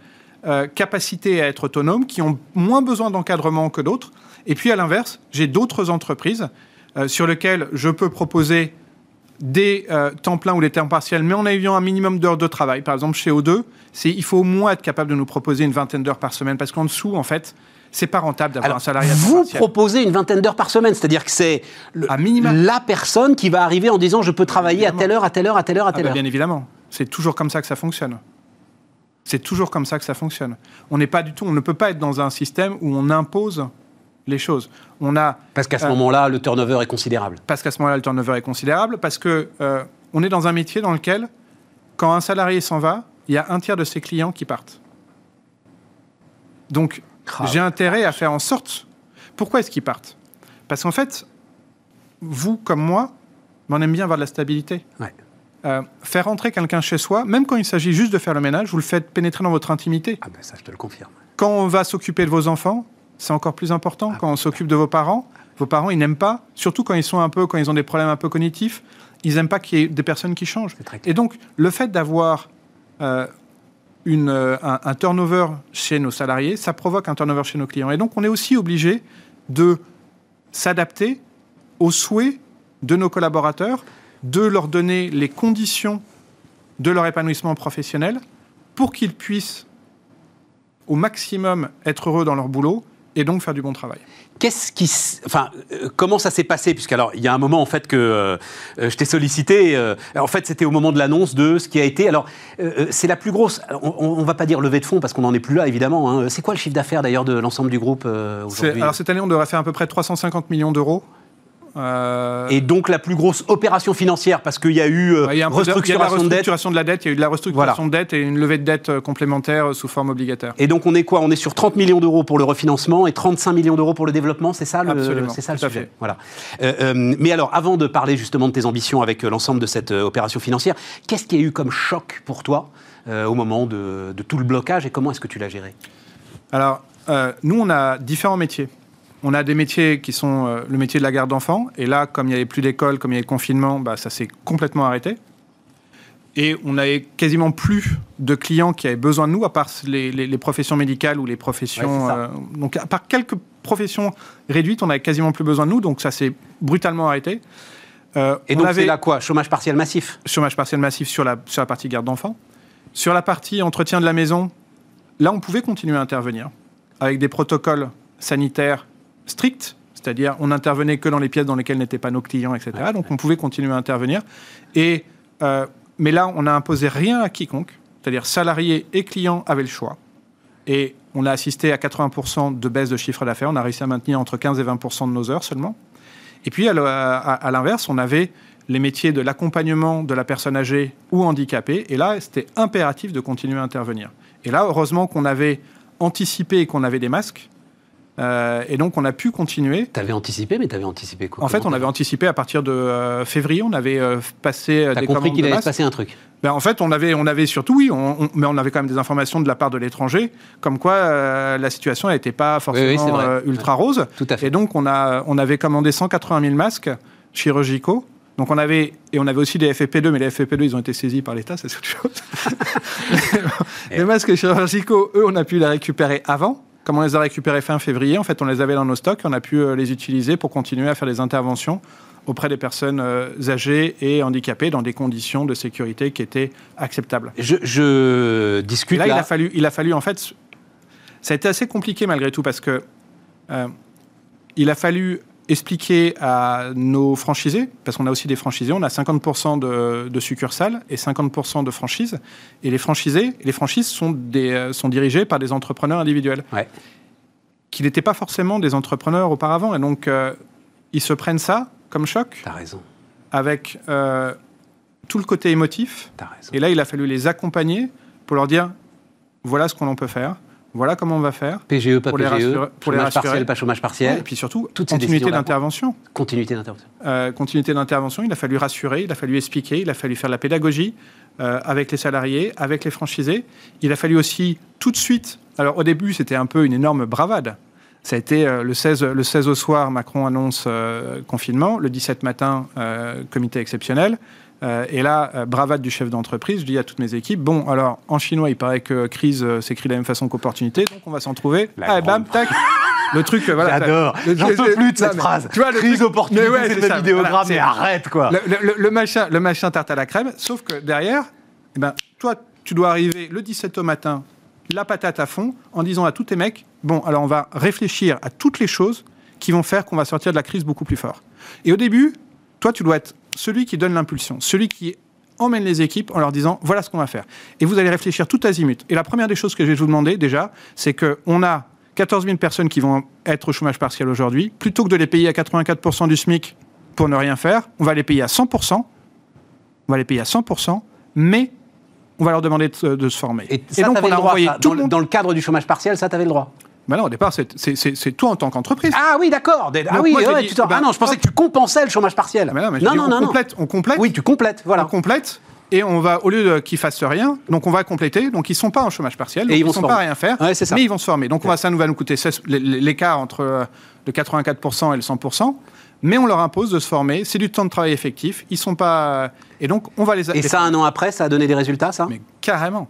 euh, capacité à être autonomes, qui ont moins besoin d'encadrement que d'autres. Et puis à l'inverse, j'ai d'autres entreprises euh, sur lesquelles je peux proposer des euh, temps pleins ou des temps partiels, mais en ayant un minimum d'heures de travail. Par exemple, chez O2, il faut au moins être capable de nous proposer une vingtaine d'heures par semaine, parce qu'en dessous, en fait, c'est pas rentable d'avoir un salarié. Vous proposez une vingtaine d'heures par semaine, c'est-à-dire que c'est la personne qui va arriver en disant je peux travailler à telle heure, à telle heure, à telle heure, à telle ah bah, heure. bien évidemment, c'est toujours comme ça que ça fonctionne. C'est toujours comme ça que ça fonctionne. On n'est pas du tout, on ne peut pas être dans un système où on impose les choses. On a parce qu'à ce moment-là, le turnover est considérable. Parce qu'à ce moment-là, le turnover est considérable, parce que euh, on est dans un métier dans lequel, quand un salarié s'en va, il y a un tiers de ses clients qui partent. Donc, j'ai intérêt à faire en sorte. Pourquoi est-ce qu'ils partent? Parce qu'en fait, vous comme moi, on aime bien avoir de la stabilité. Euh, faire entrer quelqu'un chez soi, même quand il s'agit juste de faire le ménage, vous le faites pénétrer dans votre intimité. Ah ben ça, je te le confirme. Quand on va s'occuper de vos enfants, c'est encore plus important. Ah quand on s'occupe de vos parents, vos parents, ils n'aiment pas, surtout quand ils sont un peu, quand ils ont des problèmes un peu cognitifs, ils n'aiment pas qu'il y ait des personnes qui changent. Et donc, le fait d'avoir euh, euh, un, turnover chez nos salariés, ça provoque un turnover chez nos clients. Et donc, on est aussi obligé de s'adapter aux souhaits de nos collaborateurs, de leur donner les conditions de leur épanouissement professionnel pour qu'ils puissent au maximum être heureux dans leur boulot et donc faire du bon travail. Qu'est-ce qui, enfin, euh, comment ça s'est passé? Puisqu'alors, il y a un moment en fait que euh, euh, je t'ai sollicité. en fait, c'était au moment de l'annonce de ce qui a été. Alors, c'est la plus grosse. On, ne va pas dire levée de fonds parce qu'on n'en est plus là, évidemment. Hein. C'est quoi le chiffre d'affaires d'ailleurs de l'ensemble du groupe aujourd'hui? Alors cette année, on devrait faire à peu près 350 millions d'euros. Euh, Et donc la plus grosse opération financière, parce qu'il y a eu euh, restructuration, de, de, la dette, il y a eu de la restructuration de dette et une levée de dette euh, complémentaire sous forme obligataire. Et donc on est quoi? On est sur 30 millions d'euros pour le refinancement et 35 millions d'euros pour le développement, c'est ça le, c'est ça le sujet. Voilà. mais alors, avant de parler justement de tes ambitions avec l'ensemble de cette opération financière, qu'est-ce qu'il y a eu comme choc pour toi au moment de, de, tout le blocage et comment est-ce que tu l'as géré? Alors, nous, on a différents métiers on a des métiers qui sont euh, le métier de la garde d'enfants. Et là, comme il n'y avait plus d'école, comme il y avait le confinement, bah, ça s'est complètement arrêté. Et on n'avait quasiment plus de clients qui avaient besoin de nous, à part les, professions médicales ou les professions. Euh, donc, à part quelques professions réduites, on n'avait quasiment plus besoin de nous. Donc, ça s'est brutalement arrêté. Euh, et donc, c'est là quoi? Chômage partiel massif Chômage partiel massif sur la, sur la partie garde d'enfants. Sur la partie entretien de la maison, là, on pouvait continuer à intervenir avec des protocoles sanitaires strict, c'est-à-dire on n'intervenait que dans les pièces dans lesquelles n'étaient pas nos clients, etc. Donc on pouvait continuer à intervenir. Et, euh, mais là, on n'a imposé rien à quiconque, c'est-à-dire salariés et clients avaient le choix. Et on a assisté à 80% de baisse de chiffre d'affaires. On a réussi à maintenir entre 15 et 20% de nos heures seulement. Et puis, à l'inverse, on avait les métiers de l'accompagnement de la personne âgée ou handicapée. Et là, c'était impératif de continuer à intervenir. Et là, heureusement qu'on avait anticipé et qu'on avait des masques. Euh, et donc, on a pu continuer. Tu avais anticipé, mais tu avais anticipé quoi En fait, on avait anticipé à partir de euh, février, on avait euh, passé des compris qu'il allait se passer un truc ben, En fait, on avait, on avait surtout, oui, mais on avait quand même des informations de la part de l'étranger, comme quoi la situation n'était pas forcément ultra rose. Tout à fait. Et donc, on, a, on avait commandé 180 000 masques chirurgicaux. Donc on avait et on avait aussi des FFP2, mais les FFP2 ils ont été saisis par l'État, c'est autre chose. les masques chirurgicaux, eux, on a pu les récupérer avant. Comme on les a récupérés fin février, en fait, on les avait dans nos stocks, on a pu euh, les utiliser pour continuer à faire des interventions auprès des personnes euh, âgées et handicapées dans des conditions de sécurité qui étaient acceptables. Je, discute là, Il, a fallu, il a fallu, en fait, ça a été assez compliqué malgré tout parce que euh, il a fallu expliquer à nos franchisés, parce qu'on a aussi des franchisés, on a 50% de, succursales et 50% de franchises. Et les franchisés, les franchises sont, des, sont dirigées par des entrepreneurs individuels. qui n'étaient pas forcément des entrepreneurs auparavant. Et donc, ils se prennent ça comme choc. T'as raison. Avec tout le côté émotif. Raison. Et là, il a fallu les accompagner pour leur dire voilà ce qu'on en peut faire. Voilà comment on va faire. PGE, pas pour PGE, les pour chômage partiel, pas chômage partiel. et puis surtout, Toutes continuité d'intervention. Continuité d'intervention. Euh, continuité d'intervention, il a fallu rassurer, il a fallu expliquer, il a fallu faire la pédagogie euh, avec les salariés, avec les franchisés. Il a fallu aussi tout de suite, alors au début c'était un peu une énorme bravade. Ça a été euh, le, 16, le 16 au soir, Macron annonce confinement, le 17 matin, comité exceptionnel. Euh, et là, euh, bravade du chef d'entreprise, je dis à toutes mes équipes, bon, alors, en chinois, il paraît que crise euh, s'écrit de la même façon qu'opportunité, donc on va s'en trouver. ah, bam, tac le truc, voilà. J'adore. J'en peux plus de cette phrase. Tu vois, le crise opportunité, ouais, c'est le vidéogramme, mais arrête, quoi. Le, machin, le machin tarte à la crème, sauf que derrière, eh ben, toi, tu dois arriver le 17 au matin, la patate à fond, en disant à tous tes mecs, bon, alors on va réfléchir à toutes les choses qui vont faire qu'on va sortir de la crise beaucoup plus fort. Et au début, toi, tu dois être celui qui donne l'impulsion, celui qui emmène les équipes en leur disant voilà ce qu'on va faire. Et vous allez réfléchir tout azimut. Et la première des choses que je vais vous demander déjà, c'est qu'on a 14 000 personnes qui vont être au chômage partiel aujourd'hui. Plutôt que de les payer à 84% du SMIC pour ne rien faire, on va les payer à 100%. On va les payer à 100%, mais on va leur demander de, se former. Et, donc, on a envoyé tout dans, dans, le cadre du chômage partiel, ça, tu avais le droit bah non, au départ, c'est toi en tant qu'entreprise. Ah oui, d'accord. Ah oui, tu ah non, je pensais que tu compensais le chômage partiel. Non, non, non, on complète, on complète. Oui, tu complètes, voilà. On complète. Et on va, au lieu qu'ils fassent rien, donc on va compléter. Donc ils sont pas en chômage partiel, donc ils, ne sont pas à rien faire, mais ils vont se former. Donc ça nous va nous coûter l'écart entre euh, le 84% et le 100% mais on leur impose de se former. C'est du temps de travail effectif. Ils sont pas. Et donc, on va les. Et ça, un an après, ça a donné des résultats, ça? Mais carrément.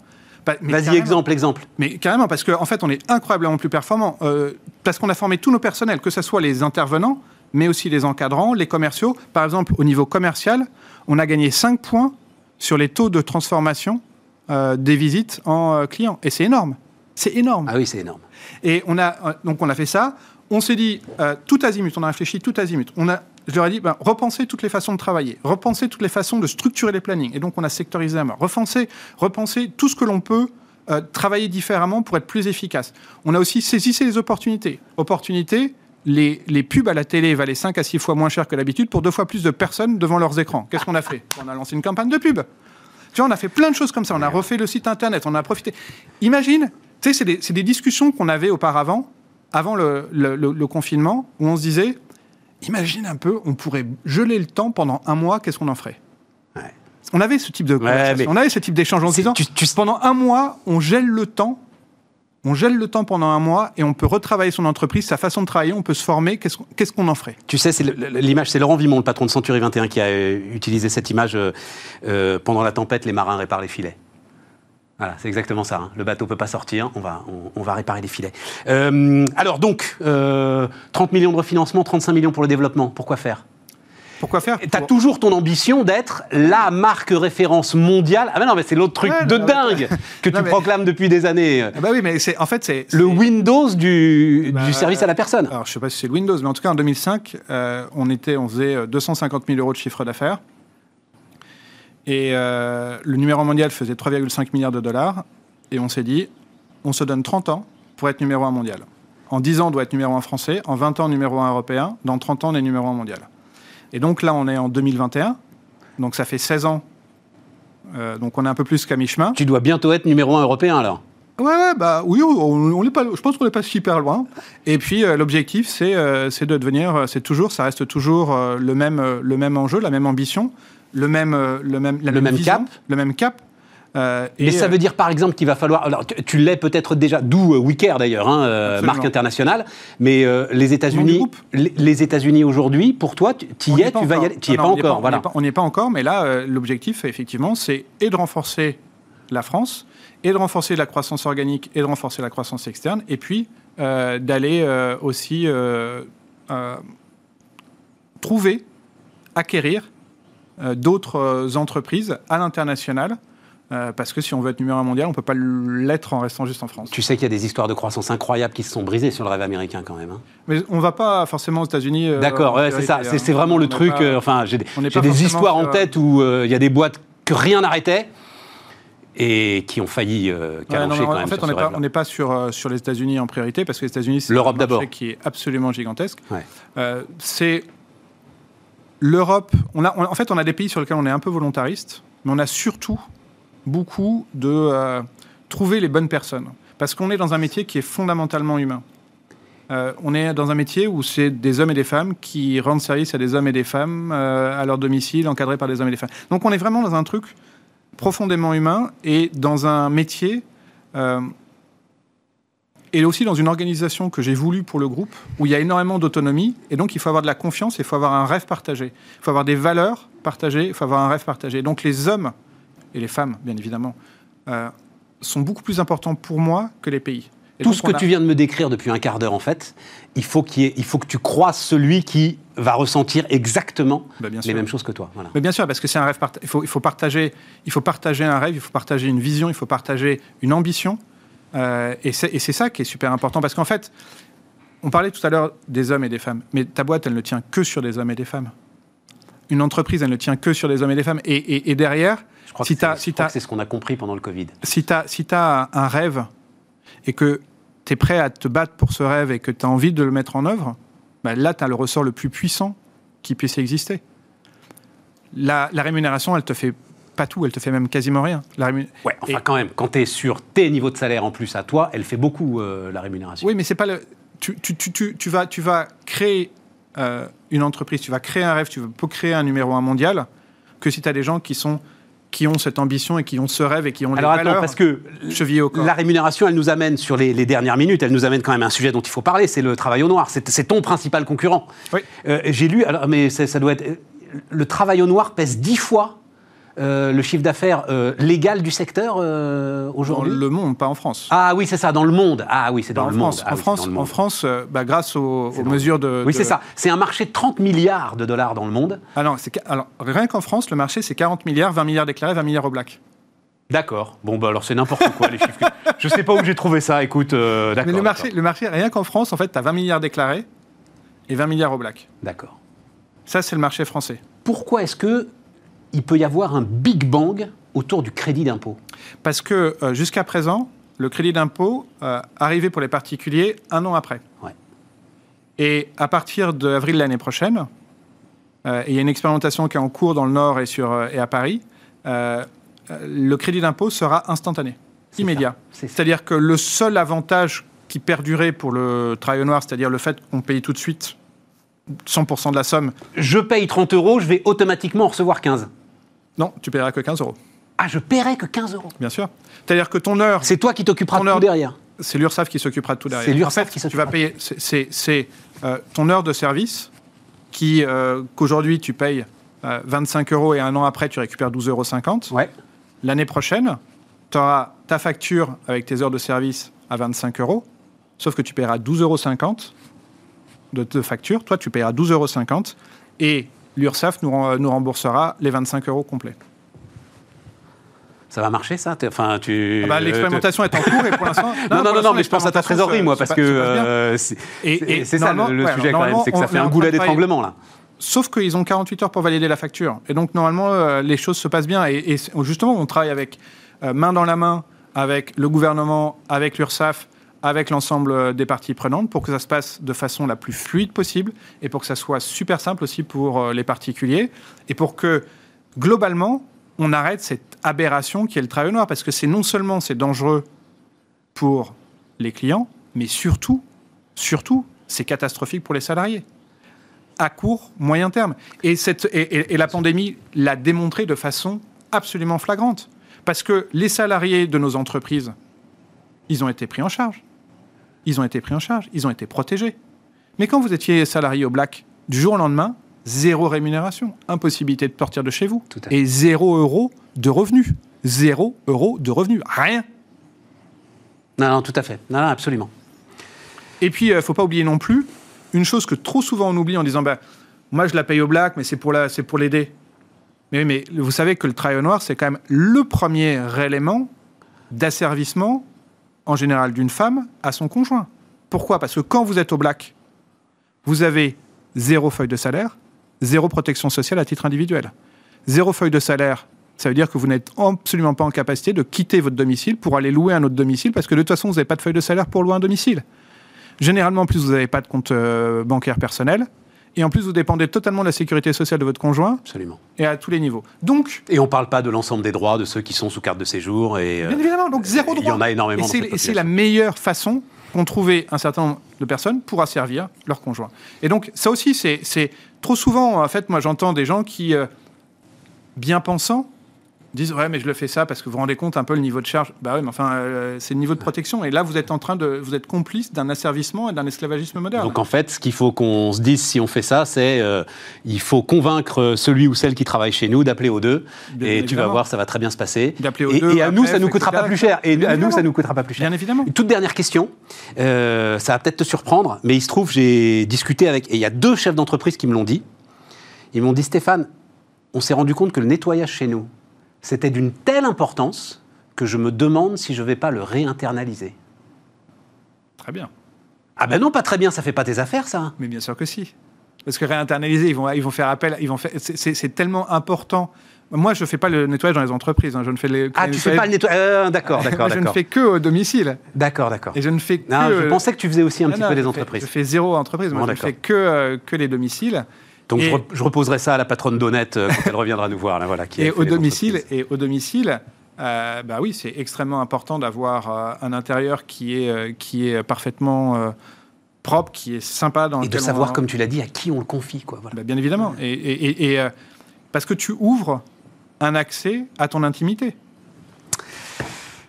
Vas-y, exemple, exemple. Mais carrément, parce qu'en en fait, on est incroyablement plus performant. Euh, parce qu'on a formé tous nos personnels, que ce soit les intervenants, mais aussi les encadrants, les commerciaux. Par exemple, au niveau commercial, on a gagné 5 points sur les taux de transformation euh, des visites en euh, clients. Et c'est énorme. C'est énorme. Ah oui, c'est énorme. Et on a, donc on a fait ça. On s'est dit, tout azimut, on a réfléchi tout azimut. On a je leur ai dit, ben, repensez toutes les façons de travailler, repensez toutes les façons de structurer les plannings. Et donc, on a sectorisé à mort. Repensez, repensez tout ce que l'on peut euh, travailler différemment pour être plus efficace. On a aussi saisi les opportunités. Opportunités, les, les, pubs à la télé valaient 5 à 6 fois moins cher que d'habitude pour deux fois plus de personnes devant leurs écrans. Qu'est-ce qu'on a fait? On a lancé une campagne de pub. Tu vois, on a fait plein de choses comme ça. On a refait le site internet, on a profité. Imagine, tu sais, c'est des, des, discussions qu'on avait auparavant, avant le, le, le confinement, où on se disait imagine un peu, on pourrait geler le temps pendant un mois, qu'est-ce qu'on en ferait On avait ce type de on avait ce type d'échange en disant, pendant un mois, on gèle le temps, on gèle le temps pendant un mois et on peut retravailler son entreprise, sa façon de travailler, on peut se former, qu'est-ce qu'on en ferait? Tu sais, l'image, c'est Laurent Vimon, le patron de Century 21, qui a euh, utilisé cette image euh, euh, pendant la tempête, les marins réparent les filets. Voilà, c'est exactement ça. Hein. Le bateau peut pas sortir, on va, on, va réparer les filets. Euh, alors donc, 30 euh, millions de refinancement, 35 millions pour le développement. Pourquoi faire? Pourquoi faire? Tu as toujours ton ambition d'être la marque référence mondiale. Ah mais non, mais c'est l'autre truc de dingue que tu proclames depuis des années. Ah bah oui, mais c'est en fait c'est le Windows du, bah, du, service à la personne. Alors je sais pas si c'est le Windows, mais en tout cas en 2005, euh, on était, on faisait 250 000 euros de chiffre d'affaires. Et euh, le numéro mondial faisait 3,5 milliards de dollars. Et on s'est dit, on se donne 30 ans pour être numéro un mondial. En 10 ans, on doit être numéro un français. En 20 ans, numéro un européen. Dans 30 ans, on est numéro un mondial. Et donc là, on est en 2021. Donc ça fait 16 ans. Euh, donc on est un peu plus qu'à mi-chemin. Tu dois bientôt être numéro un européen alors Ouais, bah oui, on, est pas, je pense qu'on n'est pas super loin. Et puis euh, l'objectif, c'est de devenir, c'est toujours, ça reste toujours le, même, le même enjeu, la même ambition, le même, euh, le même, le même, cap. Le même cap. Euh, Mais ça euh, veut dire par exemple qu'il va falloir. Alors, tu, l'es peut-être déjà, d'où Wicker d'ailleurs, hein, marque internationale. Mais les États-Unis, les, États-Unis aujourd'hui, pour toi, tu y es, tu vas y aller. Tu n'y es pas encore. voilà. On n'y est pas encore, mais là, l'objectif, effectivement, c'est et de renforcer la France, et de renforcer la croissance organique, et de renforcer la croissance externe, et puis d'aller aussi trouver, acquérir euh, d'autres euh, entreprises à l'international. Euh, parce que si on veut être numéro un mondial, on ne peut pas l'être en restant juste en France. Tu sais qu'il y a des histoires de croissance incroyables qui se sont brisées sur le rêve américain quand même. Hein. Mais on ne va pas forcément aux États-Unis. D'accord, c'est ça. C'est vraiment le truc. enfin, j'ai des, histoires en tête où il y a des boîtes que rien n'arrêtait et qui ont failli euh, quand même. En fait, on n'est pas, sur, euh, sur les États-Unis en priorité parce que les États-Unis, c'est un marché qui est absolument gigantesque. Euh, c'est l'Europe. On a, en fait, on a des pays sur lesquels on est un peu volontariste, mais on a surtout beaucoup de trouver les bonnes personnes parce qu'on est dans un métier qui est fondamentalement humain. on est dans un métier où c'est des hommes et des femmes qui rendent service à des hommes et des femmes à leur domicile, encadrés par des hommes et des femmes. Donc on est vraiment dans un truc profondément humain et dans un métier euh, et aussi dans une organisation que j'ai voulu pour le groupe où il y a énormément d'autonomie et donc il faut avoir de la confiance, il faut avoir un rêve partagé, il faut avoir des valeurs partagées, il faut avoir un rêve partagé. Donc les hommes et les femmes, bien évidemment, euh, sont beaucoup plus importants pour moi que les pays. Tout ce que tu viens de me décrire depuis un quart d'heure, en fait, il faut, il faut que tu croises celui qui va ressentir exactement bah, les mêmes choses que toi. Mais bien sûr, parce que c'est un rêve. Il faut, il, faut partager, il faut partager un rêve, il faut partager une vision, il faut partager une ambition. Euh, et c'est ça qui est super important. Parce qu'en fait, on parlait tout à l'heure des hommes et des femmes. Mais ta boîte, elle ne tient que sur des hommes et des femmes. Une entreprise, elle ne tient que sur des hommes et des femmes. Et, derrière, je crois si que c'est ce qu'on a compris pendant le Covid. Si tu as, si as un rêve et que tu es prêt à te battre pour ce rêve et que tu as envie de le mettre en œuvre, bah là, tu as le ressort le plus puissant qui puisse exister. La, rémunération, elle te fait pas tout, elle te fait même quasiment rien. La ouais, enfin quand même, quand tu es sur tes niveaux de salaire en plus à toi, elle fait beaucoup euh, la rémunération. Oui, mais c'est pas le. Tu, tu, tu, tu, vas, tu vas créer euh, une entreprise, tu vas créer un rêve, tu peux créer un numéro un mondial que si tu as des gens qui sont qui ont cette ambition et qui ont ce rêve et qui ont Alors les valeurs parce que au corps. La rémunération, elle nous amène sur les, dernières minutes, elle nous amène quand même un sujet dont il faut parler, c'est le travail au noir. C'est ton principal concurrent. Oui. Euh, j'ai lu, alors, mais ça doit être, le travail au noir pèse dix fois euh, le chiffre d'affaires euh, légal du secteur euh, aujourd'hui Dans le monde, pas en France. Ah oui, c'est ça, dans le monde. Ah oui, c'est dans, le monde. Ah en, France, en France, bah, grâce aux, mesures de. Oui, c'est ça. C'est un marché de 30 milliards de dollars dans le monde. Alors, alors rien qu'en France, le marché, c'est 40 milliards, 20 milliards déclarés, 20 milliards au black. D'accord. Bon, bah alors c'est n'importe quoi les chiffres. Je sais pas où j'ai trouvé ça, écoute, d'accord. Mais le marché, le marché, rien qu'en France, en fait, tu as 20 milliards déclarés et 20 milliards au black. D'accord. Ça, c'est le marché français. Pourquoi est-ce que il peut y avoir un big bang autour du crédit d'impôt Parce que euh, jusqu'à présent, le crédit d'impôt euh, arrivait pour les particuliers un an après. Et à partir d'avril de l'année prochaine, euh, il y a une expérimentation qui est en cours dans le Nord et, sur, et à Paris, le crédit d'impôt sera instantané, immédiat. C'est-à-dire que le seul avantage qui perdurait pour le travail au noir, c'est-à-dire le fait qu'on paye tout de suite 100% de la somme. Je paye 30 euros, je vais automatiquement recevoir 15. Non, tu paieras que 15 euros. Ah, je paierai que 15 euros Bien sûr. C'est-à-dire que ton heure. C'est toi qui t'occuperas de tout derrière. C'est l'URSSAF qui s'occupera de tout derrière. C'est l'URSSAF qui s'occupera. Tu vas payer. C'est euh, ton heure de service qui euh, qu'aujourd'hui tu payes 25 euh, euros et un an après tu récupères 12,50 euros. Ouais. L'année prochaine, tu auras ta facture avec tes heures de service à 25 euros, sauf que tu paieras 12,50 euros de, de facture. Toi, tu paieras 12,50 euros et l'URSSAF nous, nous remboursera les 25 euros complets. Ça va marcher, ça? Enfin, tu... Ah bah, l'expérimentation est en cours et pour l'instant. Non, non, non, non, mais je pense à ta trésorerie, moi, parce que euh, c'est ça le, sujet quand même, c'est que ça fait un goulet d'étranglement, là. Sauf qu'ils ont 48 heures pour valider la facture. Et donc, normalement, euh, les choses se passent bien. Et, justement, on travaille avec euh, main dans la main avec le gouvernement, avec l'URSSAF, avec l'ensemble des parties prenantes pour que ça se passe de façon la plus fluide possible et pour que ça soit super simple aussi pour euh, les particuliers et pour que globalement on arrête cette aberration qui est le travail noir. Parce que c'est non seulement c'est dangereux pour les clients mais surtout surtout c'est catastrophique pour les salariés. À court moyen terme. Et, et la pandémie l'a démontré de façon absolument flagrante. Parce que les salariés de nos entreprises ils ont été pris en charge ils ont été pris en charge, ils ont été protégés. Mais quand vous étiez salarié au black, du jour au lendemain, zéro rémunération, impossibilité de sortir de chez vous, et zéro euro de revenus. Zéro euro de revenus, rien. Non, non, tout à fait. Non, non absolument. Et puis, il euh, ne faut pas oublier non plus une chose que trop souvent on oublie en disant bah, Moi, je la paye au black, mais c'est pour l'aider. Mais, mais vous savez que le travail au noir, c'est quand même le premier élément d'asservissement en général d'une femme à son conjoint. Pourquoi? Parce que quand vous êtes au black, vous avez zéro feuille de salaire, zéro protection sociale à titre individuel, zéro feuille de salaire ça veut dire que vous n'êtes absolument pas en capacité de quitter votre domicile pour aller louer un autre domicile parce que de toute façon, vous n'avez pas de feuille de salaire pour louer un domicile. Généralement, en plus, vous n'avez pas de compte euh, bancaire personnel. Et en plus, vous dépendez totalement de la sécurité sociale de votre conjoint. Absolument. Et à tous les niveaux. Donc. Et on ne parle pas de l'ensemble des droits de ceux qui sont sous carte de séjour. Et, bien évidemment, donc zéro droit. Il y en a énormément. Et c'est la meilleure façon qu'ont trouvé un certain nombre de personnes pour asservir leur conjoint. Et donc, ça aussi, c'est trop souvent, en fait, moi j'entends des gens qui, euh, bien pensants, disent ouais mais je le fais ça parce que vous vous rendez compte un peu le niveau de charge. Bah oui mais enfin euh, c'est le niveau de protection. Et là vous êtes en train de vous êtes complice d'un asservissement et d'un esclavagisme moderne. Donc en fait ce qu'il faut qu'on se dise si on fait ça c'est euh, il faut convaincre celui ou celle qui travaille chez nous d'appeler aux deux. Et tu vas voir ça va très bien se passer. D'appeler aux et, deux et à nous ça nous coûtera pas plus cher. Et à nous ça nous coûtera pas plus cher. Bien évidemment. Une toute dernière question. Euh, ça va peut-être te surprendre mais il se trouve j'ai discuté avec et il y a deux chefs d'entreprise qui me l'ont dit. Ils m'ont dit Stéphane on s'est rendu compte que le nettoyage chez nous c'était d'une telle importance que je me demande si je ne vais pas le réinternaliser. Très bien. Ah ben non, pas très bien, ça fait pas tes affaires, ça. Mais bien sûr que si. Parce que réinternaliser, ils vont, ils vont faire appel, ils vont faire, c'est tellement important. Moi, je ne fais pas le nettoyage dans les entreprises. Hein. Je ne fais les, ah, tu ne fais pas le nettoyage euh, D'accord, d'accord, Je ne fais que au domicile. D'accord, d'accord. Et je ne fais que. Non, je pensais que tu faisais aussi un petit peu les entreprises. je fais zéro entreprise. Moi, je ne fais que, euh, que les domiciles. Donc je, reposerai ça à la patronne d'Honnête euh, quand elle reviendra nous voir. Là, voilà, qui et, au domicile, et au domicile, euh, bah oui, c'est extrêmement important d'avoir euh, un intérieur qui est, qui est parfaitement propre, qui est sympa dans Et de savoir, comme tu l'as dit, à qui on le confie. Quoi, voilà. Bah, bien évidemment. Et, et parce que tu ouvres un accès à ton intimité.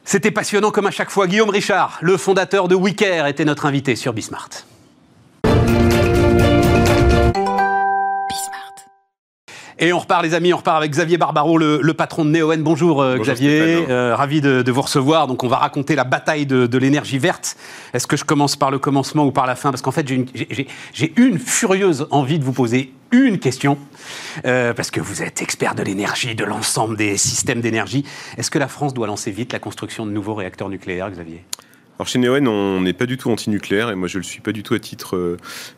C'était passionnant comme à chaque fois. Guillaume Richard, le fondateur de Wicker, était notre invité sur Bismart. Et on repart, les amis, on repart avec Xavier Barbaro, le, patron de Neoen. Bonjour, euh, Xavier, euh, ravi de, vous recevoir. Donc on va raconter la bataille de, l'énergie verte. Est-ce que je commence par le commencement ou par la fin? Parce qu'en fait, j'ai une, furieuse envie de vous poser une question, euh, parce que vous êtes expert de l'énergie, de l'ensemble des systèmes d'énergie. Est-ce que la France doit lancer vite la construction de nouveaux réacteurs nucléaires, Xavier? Alors chez Neoen, on n'est pas du tout anti-nucléaire et moi je le suis pas du tout à titre euh,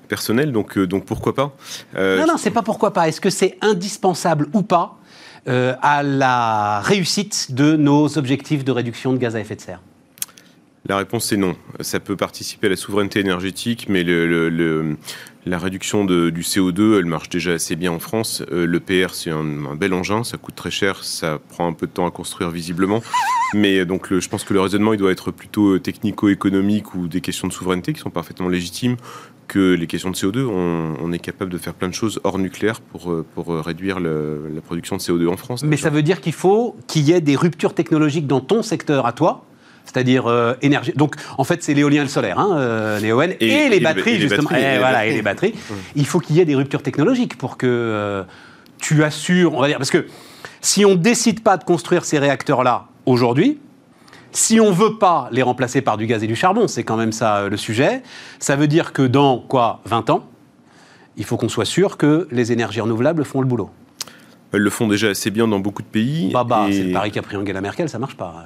personnel, donc, euh, donc pourquoi pas euh, Non, non, c'est pas pourquoi pas. Est-ce que c'est indispensable ou pas à la réussite de nos objectifs de réduction de gaz à effet de serre? La réponse est non. Ça peut participer à la souveraineté énergétique, mais le, la réduction du CO2, elle marche déjà assez bien en France. Euh, le PR, c'est un, bel engin, ça coûte très cher, ça prend un peu de temps à construire visiblement. Mais donc, je pense que le raisonnement, il doit être plutôt technico-économique ou des questions de souveraineté qui sont parfaitement légitimes que les questions de CO2. On, est capable de faire plein de choses hors nucléaire pour, euh, pour réduire la production de CO2 en France. Mais ça veut dire qu'il faut qu'il y ait des ruptures technologiques dans ton secteur à toi c'est-à-dire euh, énergie. Donc, en fait, c'est l'éolien et le solaire, hein, euh, et, les batteries, justement. et, voilà, et les batteries. Il faut qu'il y ait des ruptures technologiques pour que euh, tu assures, on va dire, parce que si on décide pas de construire ces réacteurs-là aujourd'hui, si on veut pas les remplacer par du gaz et du charbon, c'est quand même ça le sujet, ça veut dire que dans, quoi, 20 ans, il faut qu'on soit sûr que les énergies renouvelables font le boulot. Elles le font déjà assez bien dans beaucoup de pays. Bah, bah, c'est le pari qu'a pris Angela Merkel, ça marche pas.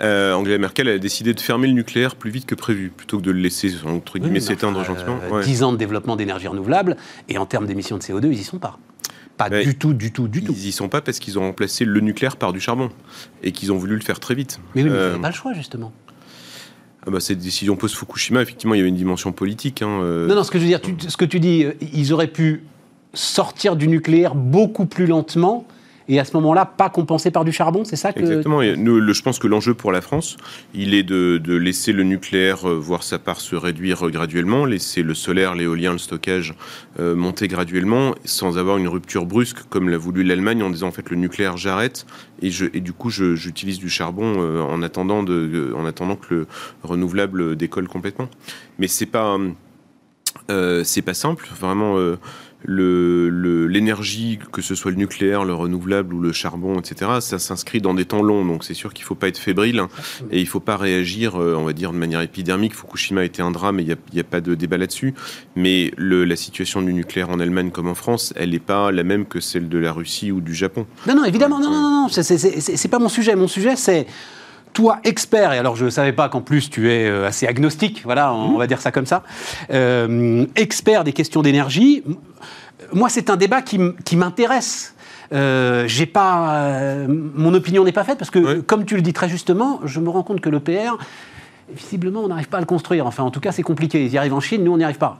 Euh, Angela Merkel a décidé de fermer le nucléaire plus vite que prévu, plutôt que de le laisser entre guillemets s'éteindre gentiment. 10 ans de développement d'énergie renouvelable, et en termes d'émissions de CO2, ils y sont pas. Pas du tout, du tout, du tout. Ils y sont pas parce qu'ils ont remplacé le nucléaire par du charbon et qu'ils ont voulu le faire très vite. Mais oui, mais euh... pas le choix justement. Ah bah, cette décision post-Fukushima, effectivement, il y avait une dimension politique. Hein, euh. Non, non, ce que je veux dire, ce que tu dis, euh, ils auraient pu sortir du nucléaire beaucoup plus lentement et à ce moment-là, pas compensé par du charbon, c'est ça que... Exactement. je pense que l'enjeu pour la France, il est de, laisser le nucléaire euh, voir sa part se réduire graduellement, laisser le solaire, l'éolien, le stockage euh, monter graduellement, sans avoir une rupture brusque, comme l'a voulu l'Allemagne, en disant en fait le nucléaire j'arrête, et, du coup j'utilise du charbon euh, en, attendant de, en attendant que le renouvelable décolle complètement. Mais c'est pas... c'est pas simple, vraiment l'énergie, le, que ce soit le nucléaire, le renouvelable ou le charbon, etc., ça s'inscrit dans des temps longs. Donc c'est sûr qu'il ne faut pas être fébrile et il ne faut pas réagir, euh, on va dire, de manière épidermique. Fukushima a été un drame et il n'y a, pas de débat là-dessus. Mais le, la situation du nucléaire en Allemagne comme en France, elle n'est pas la même que celle de la Russie ou du Japon. Non, non, évidemment, non, non, non, non c'est pas mon sujet. Mon sujet, c'est toi, expert, et alors je ne savais pas qu'en plus tu es euh, assez agnostique, voilà, on, mmh. va dire ça comme ça, euh, expert des questions d'énergie, moi c'est un débat qui m'intéresse. j'ai pas, mon opinion n'est pas faite parce que, comme tu le dis très justement, je me rends compte que l'EPR, visiblement, on n'arrive pas à le construire. Enfin, en tout cas, c'est compliqué. Ils y arrivent en Chine, nous, on n'y arrive pas.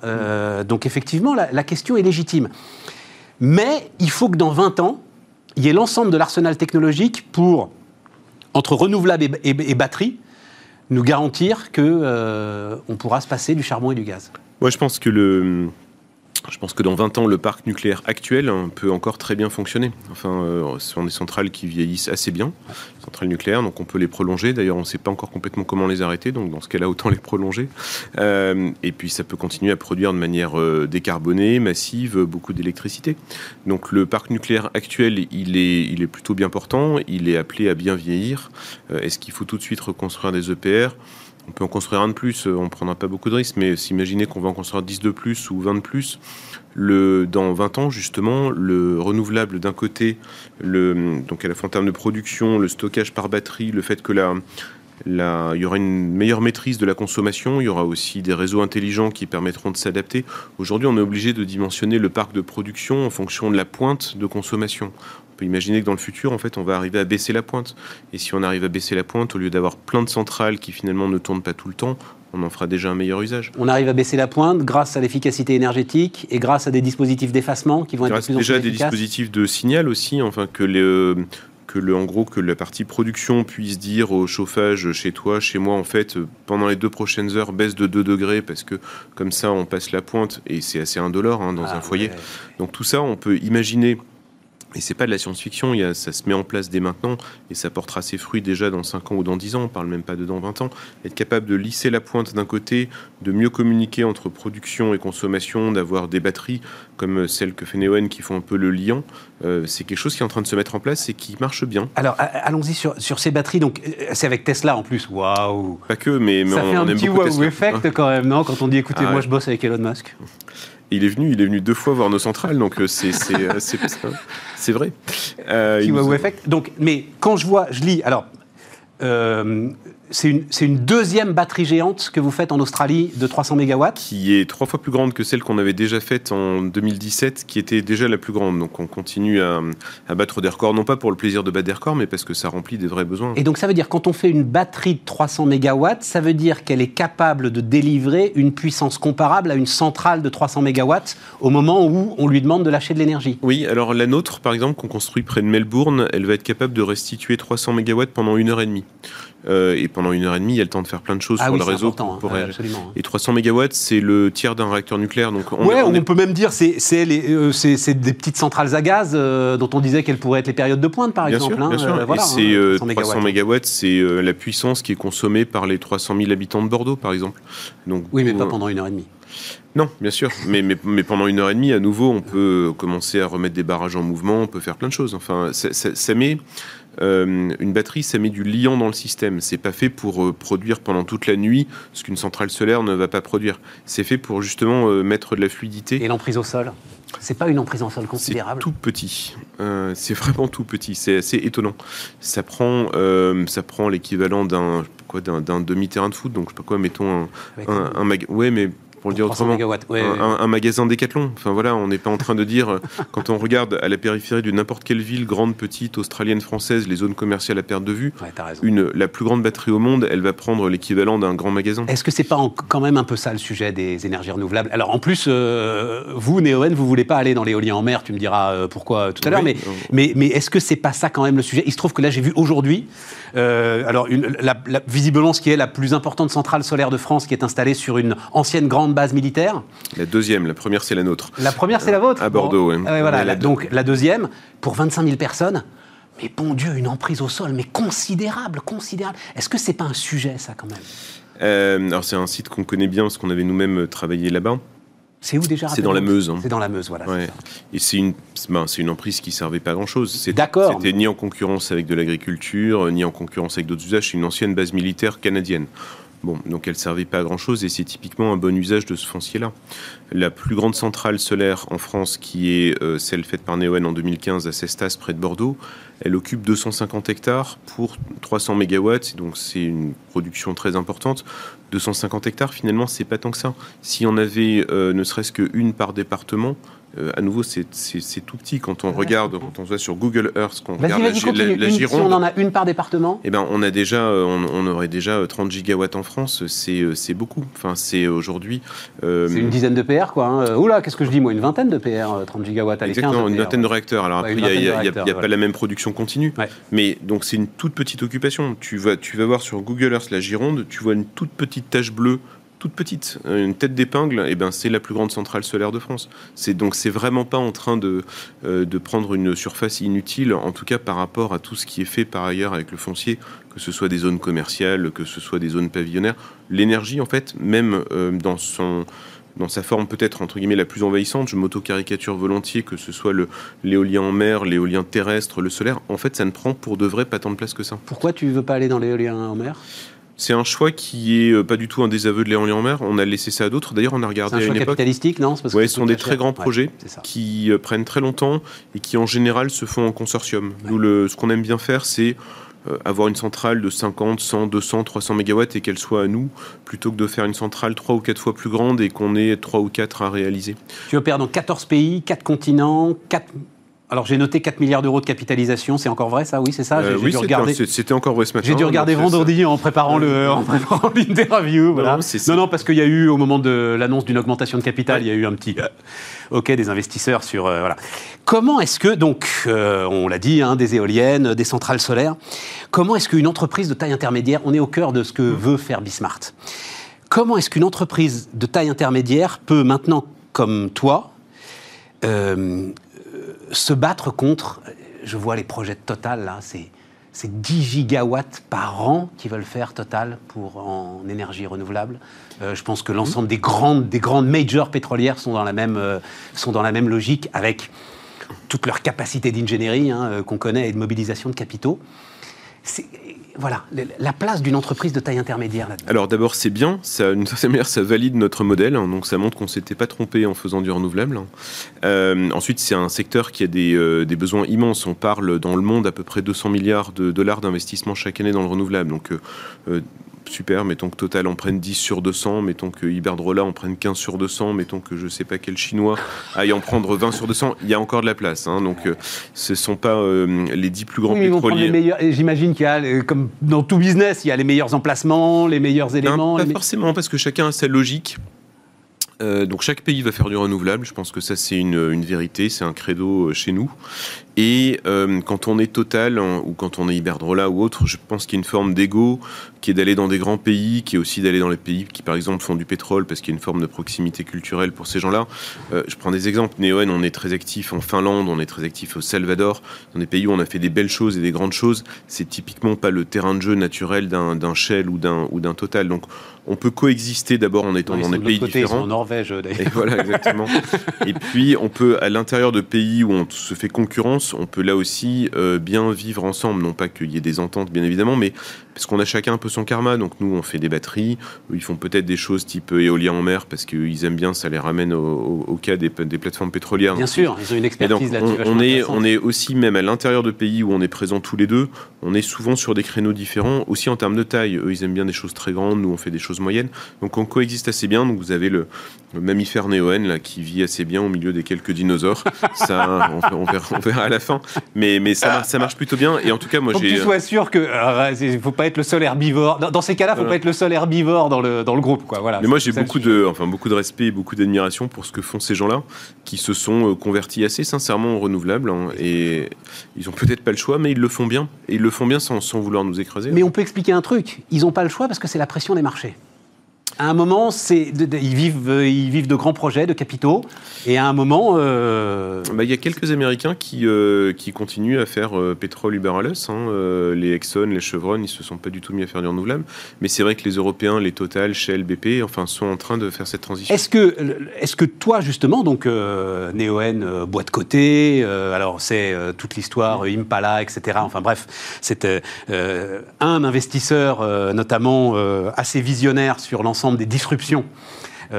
donc, effectivement, la, question est légitime. Mais il faut que dans 20 ans, il y ait l'ensemble de l'arsenal technologique pour, entre renouvelables et, batteries, nous garantir qu'on euh, pourra se passer du charbon et du gaz. Moi, je pense que le, je pense que dans 20 ans, le parc nucléaire actuel hein, peut encore très bien fonctionner. Enfin, euh, ce sont des centrales qui vieillissent assez bien, centrales nucléaires, donc on peut les prolonger. D'ailleurs, on ne sait pas encore complètement comment les arrêter, donc dans ce cas-là, autant les prolonger. Euh, et puis, ça peut continuer à produire de manière euh, décarbonée, massive, beaucoup d'électricité. Donc, le parc nucléaire actuel, il est, il est plutôt bien portant, il est appelé à bien vieillir. Est-ce qu'il faut tout de suite reconstruire des EPR on peut en construire un de plus, on ne prendra pas beaucoup de risques, mais s'imaginer qu'on va en construire 10 de plus ou 20 de plus, le, dans 20 ans, justement, le renouvelable d'un côté, le, donc à la fois en termes de production, le stockage par batterie, le fait que il y aura une meilleure maîtrise de la consommation, il y aura aussi des réseaux intelligents qui permettront de s'adapter. Aujourd'hui, on est obligé de dimensionner le parc de production en fonction de la pointe de consommation imaginer que dans le futur, en fait, on va arriver à baisser la pointe. Et si on arrive à baisser la pointe, au lieu d'avoir plein de centrales qui finalement ne tournent pas tout le temps, on en fera déjà un meilleur usage. On arrive à baisser la pointe grâce à l'efficacité énergétique et grâce à des dispositifs d'effacement qui vont être plus déjà des dispositifs de signal aussi, enfin que les que le, en gros que la partie production puisse dire au chauffage chez toi, chez moi, en fait, pendant les deux prochaines heures, baisse de 2 degrés parce que comme ça, on passe la pointe et c'est assez indolore hein, dans ah un foyer. Donc tout ça, on peut imaginer et c'est pas de la science-fiction, ça se met en place dès maintenant et ça portera ses fruits déjà dans 5 ans ou dans 10 ans, on parle même pas de dans 20 ans. Être capable de lisser la pointe d'un côté, de mieux communiquer entre production et consommation, d'avoir des batteries comme celles que fait Neoen qui font un peu le liant, euh, c'est quelque chose qui est en train de se mettre en place et qui marche bien. Alors allons-y sur, sur, ces batteries, donc euh, c'est avec Tesla en plus, waouh. Pas que, mais, ça on, fait un aime petit wow effect quand même, non? Quand on dit écoutez, ah moi je bosse avec Elon Musk il est venu, il est venu deux fois voir nos centrales, donc euh, c'est c'est vrai. Euh, effect. Donc, mais quand je vois, je lis, alors euh, c'est une, deuxième batterie géante que vous faites en Australie de 300 MW Qui est trois fois plus grande que celle qu'on avait déjà faite en 2017, qui était déjà la plus grande. Donc on continue à, battre des records, non pas pour le plaisir de battre des records, mais parce que ça remplit des vrais besoins. Et donc ça veut dire, quand on fait une batterie de 300 MW, ça veut dire qu'elle est capable de délivrer une puissance comparable à une centrale de 300 MW au moment où on lui demande de lâcher de l'énergie Oui, alors la nôtre, par exemple, qu'on construit près de Melbourne, elle va être capable de restituer 300 MW pendant une heure et demie. Euh, et pendant une heure et demie, il y a le temps de faire plein de choses ah sur le réseau. Hein. Pour, hein. Et 300 MW, c'est le tiers d'un réacteur nucléaire. Donc on, ouais, on, peut même dire c'est c'est euh, des petites centrales à gaz euh, dont on disait qu'elles pourraient être les périodes de pointe, par exemple. Sûr, hein. bien sûr. et c'est 300 MW, c'est la puissance qui est consommée par les 300 000 habitants de Bordeaux, par exemple. Donc, oui, mais pas pendant une heure et demie. Non, bien sûr, mais, mais, mais, pendant une heure et demie, à nouveau, on peut commencer à remettre des barrages en mouvement, on peut faire plein de choses. Enfin, ça, ça, ça met euh, une batterie, ça met du liant dans le système. C'est pas fait pour euh, produire pendant toute la nuit ce qu'une centrale solaire ne va pas produire. C'est fait pour justement euh, mettre de la fluidité. Et l'emprise au sol? C'est pas une emprise en sol considérable? C'est tout petit. c'est vraiment tout petit. C'est assez étonnant. Ça prend, ça prend l'équivalent d'un quoi d'un demi terrain de foot. Donc je sais pas quoi, mettons un, un, un Ouais, mais pour le dire autrement, un, magasin Décathlon. Enfin voilà, on n'est pas en train de dire, quand on regarde à la périphérie de n'importe quelle ville, grande, petite, australienne, française, les zones commerciales à perte de vue, une, la plus grande batterie au monde, elle va prendre l'équivalent d'un grand magasin. Est-ce que c'est pas quand même un peu ça le sujet des énergies renouvelables? Alors en plus, euh, vous, Néoen, vous voulez pas aller dans l'éolien en mer, tu me diras euh, pourquoi tout à l'heure, mais, mais, mais est-ce que c'est pas ça quand même le sujet? Il se trouve que là, j'ai vu aujourd'hui, euh, alors une, la, visiblement, ce qui est la plus importante centrale solaire de France, qui est installée sur une ancienne grande base militaire. La deuxième, la première c'est la nôtre. La première c'est la vôtre À Bordeaux, oui. Ah voilà, donc la deuxième, pour 25 000 personnes. Mais bon Dieu, une emprise au sol, mais considérable, considérable. Est-ce que c'est pas un sujet, ça, quand même? Euh, Alors, c'est un site qu'on connaît bien parce qu'on avait nous-mêmes travaillé là-bas. C'est où déjà C'est dans la Meuse. Hein. C'est dans la Meuse, voilà. Et c'est une, ben, c'est une emprise qui servait pas à grand-chose. D'accord. C'était ni en concurrence avec de l'agriculture, ni en concurrence avec d'autres usages. C'est une ancienne base militaire canadienne. Bon, donc elle servait pas à grand chose et c'est typiquement un bon usage de ce foncier-là. La plus grande centrale solaire en France, qui est euh, celle faite par Neoen en 2015 à Cestas, près de Bordeaux, elle occupe 250 hectares pour 300 mégawatts, donc c'est une production très importante. 250 hectares, finalement, c'est pas tant que ça. Si on avait ne serait-ce qu'une par département, euh, à nouveau, c'est tout petit. Quand on regarde, quand on voit sur Google Earth, quand on regarde la, Gironde, si on en a une par département eh ben, on, a déjà, euh, on, aurait déjà 30 gigawatts en France. C'est euh, beaucoup. Enfin, c'est aujourd'hui. c'est une dizaine de PR, quoi. Hein. Oula, qu'est-ce que je dis, moi? Une vingtaine de PR, 30 gigawatts. Exactement, une vingtaine de réacteurs. Alors après, il n'y a, pas la même production continue. Mais donc, c'est une toute petite occupation. Tu vas, tu vas voir sur Google Earth la Gironde, tu vois une toute petite tache bleue toute petite, une tête d'épingle, eh ben c'est la plus grande centrale solaire de France. C'est donc c'est vraiment pas en train de, euh, de prendre une surface inutile, en tout cas par rapport à tout ce qui est fait par ailleurs avec le foncier, que ce soit des zones commerciales, que ce soit des zones pavillonnaires. L'énergie, en fait, même euh, dans son dans sa forme peut-être entre guillemets la plus envahissante, je m'auto-caricature volontiers que ce soit l'éolien en mer, l'éolien terrestre, le solaire, en fait ça ne prend pour de vrai pas tant de place que ça. Pourquoi tu veux pas aller dans l'éolien en mer? C'est un choix qui est euh, pas du tout un désaveu de l'éolien en mer. On a laissé ça à d'autres. D'ailleurs, on a regardé un à une époque. capitalistique, non? Ce sont des très grands projets qui euh, prennent très longtemps et qui en général se font en consortium. Nous, le, ce qu'on aime bien faire, c'est euh, avoir une centrale de 50, 100, 200, 300 mégawatts et qu'elle soit à nous, plutôt que de faire une centrale 3 ou 4 fois plus grande et qu'on ait 3 ou 4 à réaliser. Tu opères dans 14 pays, 4 continents, 4 alors j'ai noté 4 milliards d'euros de capitalisation, c'est encore vrai ça? Oui, c'est ça? Euh, Oui, c'était encore vrai ce matin. J'ai dû regarder vendredi en préparant l'interview. Voilà. Non, non, parce qu'il y a eu, au moment de l'annonce d'une augmentation de capital, il y a eu un petit euh, OK des investisseurs sur... Euh, voilà. Comment est-ce que, donc, on l'a dit, hein, des éoliennes, des centrales solaires, comment est-ce qu'une entreprise de taille intermédiaire, on est au cœur de ce que mm. veut faire Bismart, comment est-ce qu'une entreprise de taille intermédiaire peut maintenant, comme toi, se battre contre, je vois les projets de Total là, c'est c'est 10 gigawatts par an qu'ils veulent faire total pour en énergie renouvelable. Euh, je pense que l'ensemble des grandes, des grandes majors pétrolières sont dans la même, euh, sont dans la même logique avec toute leur capacité d'ingénierie hein, euh, qu'on connaît et de mobilisation de capitaux voilà, la place d'une entreprise de taille intermédiaire là Alors d'abord, c'est bien, ça, d'une certaine manière, ça valide notre modèle, hein, donc ça montre qu'on ne s'était pas trompé en faisant du renouvelable. Hein. Euh, ensuite, c'est un secteur qui a euh, des, besoins immenses. On parle dans le monde à peu près 200 milliards de dollars d'investissement chaque année dans le renouvelable. Donc euh, super, mettons que Total en prenne 10 sur 200, mettons que Iberdrola en prenne 15 sur 200, mettons que je sais pas quel chinois aille en prendre 20 sur 200, il y a encore de la place. Hein, donc euh, ce ne sont pas euh, les 10 plus grands pétroliers. J'imagine qu'il y a, comme dans tout business, il y a les meilleurs emplacements, les meilleurs éléments. pas forcément, parce que chacun a sa logique. Euh, donc chaque pays va faire du renouvelable. Je pense que ça c'est une, vérité, c'est un credo chez nous. Et euh, quand on est Total ou quand on est Iberdrola ou autre, je pense qu'il y a une forme d'ego qui est d'aller dans des grands pays, qui est aussi d'aller dans les pays qui, par exemple, font du pétrole parce qu'il y a une forme de proximité culturelle pour ces gens-là. Euh, je prends des exemples. Neoen, on est très actif en Finlande, on est très actif au Salvador, dans des pays où on a fait des belles choses et des grandes choses. C'est typiquement pas le terrain de jeu naturel d'un Shell ou d'un Total. Donc, on peut coexister d'abord en étant dans des pays différents. en Norvège, d'ailleurs. Et voilà, exactement. et puis, on peut, à l'intérieur de pays où on se fait concurrence, on peut là aussi euh, bien vivre ensemble. Non pas qu'il y ait des ententes, bien évidemment, mais parce qu'on a chacun un peu son karma. Donc nous, on fait des batteries, ils font peut-être des choses type éolien en mer parce qu'ils aiment bien, ça les ramène au, cas des, plateformes pétrolières. Bien sûr, ils ont une expertise là-dessus. On, est, on est aussi même à l'intérieur de pays où on est présent tous les deux. On est souvent sur des créneaux différents, aussi en termes de taille. Eux, ils aiment bien des choses très grandes, nous, on fait des choses moyennes. Donc on coexiste assez bien. Donc vous avez le, mammifère néoène là qui vit assez bien au milieu des quelques dinosaures. ça, on, verra, à la fin. Mais, mais ça, ça marche plutôt bien. Et en tout cas, moi, j'ai. Que tu sois sûr que il faut pas être le seul herbivore. Dans, ces cas-là, il ne faut pas être le seul herbivore dans le, dans le groupe. Quoi. Voilà, Mais moi, j'ai beaucoup de, enfin, beaucoup de respect et beaucoup d'admiration pour ce que font ces gens-là, qui se sont euh, convertis assez sincèrement en renouvelables. Hein, et ils n'ont peut-être pas le choix, mais ils le font bien. Et ils le font bien sans, sans vouloir nous écraser. Mais on peut expliquer un truc. Ils n'ont pas le choix parce que c'est la pression des marchés à un moment, c'est ils, vivent, euh, ils vivent de grands projets, de capitaux, et à un moment... Euh, bah, il y a quelques Américains qui, euh, qui continuent à faire pétrole Uber hein, les Exxon, les Chevron, ils se sont pas du tout mis à faire du renouvelable. Mais c'est vrai que les Européens, les Total, Shell, BP, enfin, sont en train de faire cette transition. Est-ce que, est que toi, justement, donc Neoen, boîte côté, alors c'est toute l'histoire, Impala, etc. Enfin bref, c'est un investisseur, notamment assez visionnaire sur l'ensemble des disruptions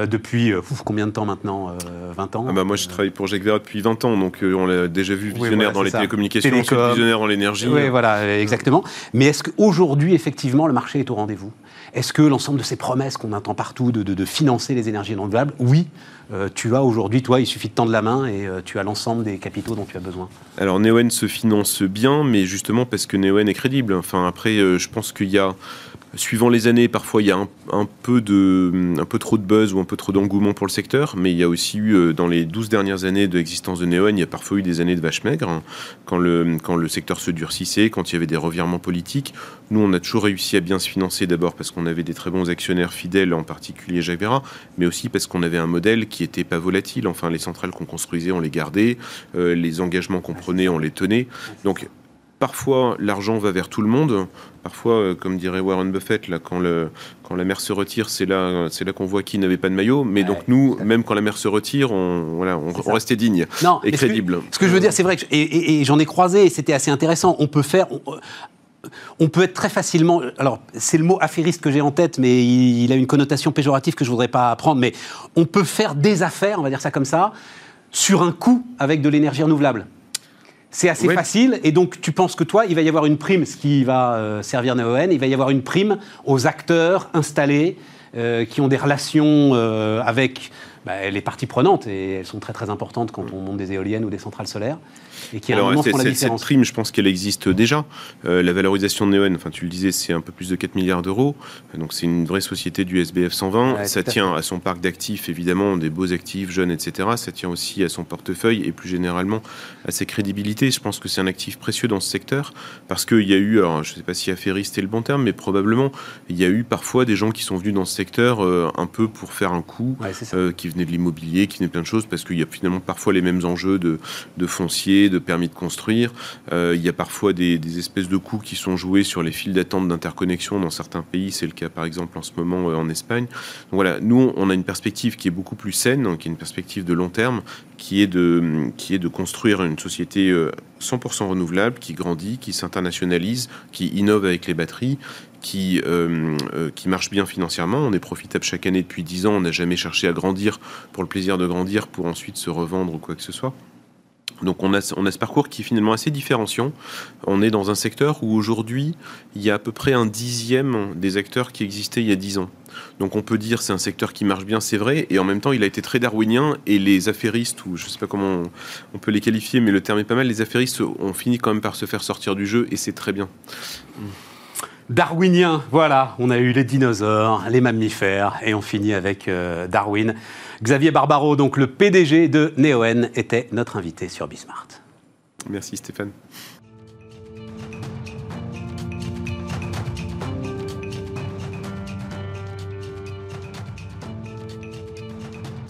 depuis combien de temps maintenant 20 ans ah bah Moi, je travaille pour Jacques Vera depuis 20 ans, donc on l'a déjà vu visionnaire dans les télécommunications, visionnaire dans l'énergie. Oui, voilà, exactement. Mais est-ce qu'aujourd'hui, effectivement, le marché est au rendez-vous? Est-ce que l'ensemble de ces promesses qu'on entend partout de, financer les énergies renouvelables, oui, euh, tu as aujourd'hui, toi, il suffit de tendre la main et euh, tu as l'ensemble des capitaux dont tu as besoin? Alors Neoen se finance bien, mais justement parce que Neoen est crédible. Enfin, après, euh, je pense qu'il y a Suivant les années, parfois il y a un, peu de, un peu trop de buzz ou un peu trop d'engouement pour le secteur, mais il y a aussi eu, euh, dans les 12 dernières années de l'existence de Neoen, il y a parfois eu des années de vache maigre, hein. quand, le, quand le secteur se durcissait, quand il y avait des revirements politiques. Nous, on a toujours réussi à bien se financer, d'abord parce qu'on avait des très bons actionnaires fidèles, en particulier Jacques mais aussi parce qu'on avait un modèle qui n'était pas volatile. Enfin, les centrales qu'on construisait, on les gardait, euh, les engagements qu'on prenait, on les tenait. Donc, Parfois, l'argent va vers tout le monde. Parfois, euh, comme dirait Warren Buffett, là, quand, le, quand la mer se retire, c'est là, c'est là qu'on voit qui n'avait pas de maillot. Mais donc nous, même quand la mer se retire, on, voilà, on, restait digne et crédible. Ce que, je veux dire, c'est vrai que et, j'en ai croisé, et c'était assez intéressant. On peut faire. On, peut être très facilement. Alors, c'est le mot affairiste que j'ai en tête, mais il, il, a une connotation péjorative que je voudrais pas apprendre. Mais on peut faire des affaires, on va dire ça comme ça, sur un coût avec de l'énergie renouvelable. C'est assez facile. Et donc, tu penses que toi, il va y avoir une prime, ce qui va euh, servir Neoen, il va y avoir une prime aux acteurs installés euh, qui ont des relations euh, avec bah, les parties prenantes, et elles sont très très importantes quand on monte des éoliennes ou des centrales solaires et qui Alors, Cette prime, je pense qu'elle existe déjà. Euh, la valorisation de Neoen, enfin tu le disais, c'est un peu plus de 4 milliards d'euros. Donc c'est une vraie société du SBF 120. ça tient à, son parc d'actifs, évidemment, des beaux actifs, jeunes, etc. Ça tient aussi à son portefeuille et plus généralement à ses crédibilités. Je pense que c'est un actif précieux dans ce secteur parce qu'il y a eu, alors je ne sais pas si affairiste est le bon terme, mais probablement il y a eu parfois des gens qui sont venus dans ce secteur euh, un peu pour faire un coup, euh, qui de l'immobilier, qui venaient de plein de choses parce qu'il y a finalement parfois les mêmes enjeux de, de foncier, de permis de construire. Euh, il y a parfois des, espèces de coûts qui sont joués sur les files d'attente d'interconnexion dans certains pays. C'est le cas par exemple en ce moment euh, en Espagne. Voilà, nous on a une perspective qui est beaucoup plus saine, qui est une perspective de long terme, qui est de, qui est de construire une société 100% euh, renouvelable, qui grandit, qui s'internationalise, qui innove avec les batteries, qui, qui marche bien financièrement. On est profitable chaque année depuis 10 ans. On n'a jamais cherché à grandir pour le plaisir de grandir pour ensuite se revendre ou quoi que ce soit. Donc on a, on ce parcours qui est finalement assez différenciant. On est dans un secteur où aujourd'hui, il y a à peu près un dixième des acteurs qui existaient il y a dix ans. Donc on peut dire c'est un secteur qui marche bien, c'est vrai, et en même temps il a été très darwinien, et les affairistes, ou je ne sais pas comment on, peut les qualifier, mais le terme est pas mal, les affairistes ont fini quand même par se faire sortir du jeu, et c'est très bien. Darwinien, voilà, on a eu les dinosaures, les mammifères, et on finit avec euh, Darwin. Xavier Barbaro, donc le PDG de Neoen, était notre invité sur Bismart. Merci Stéphane.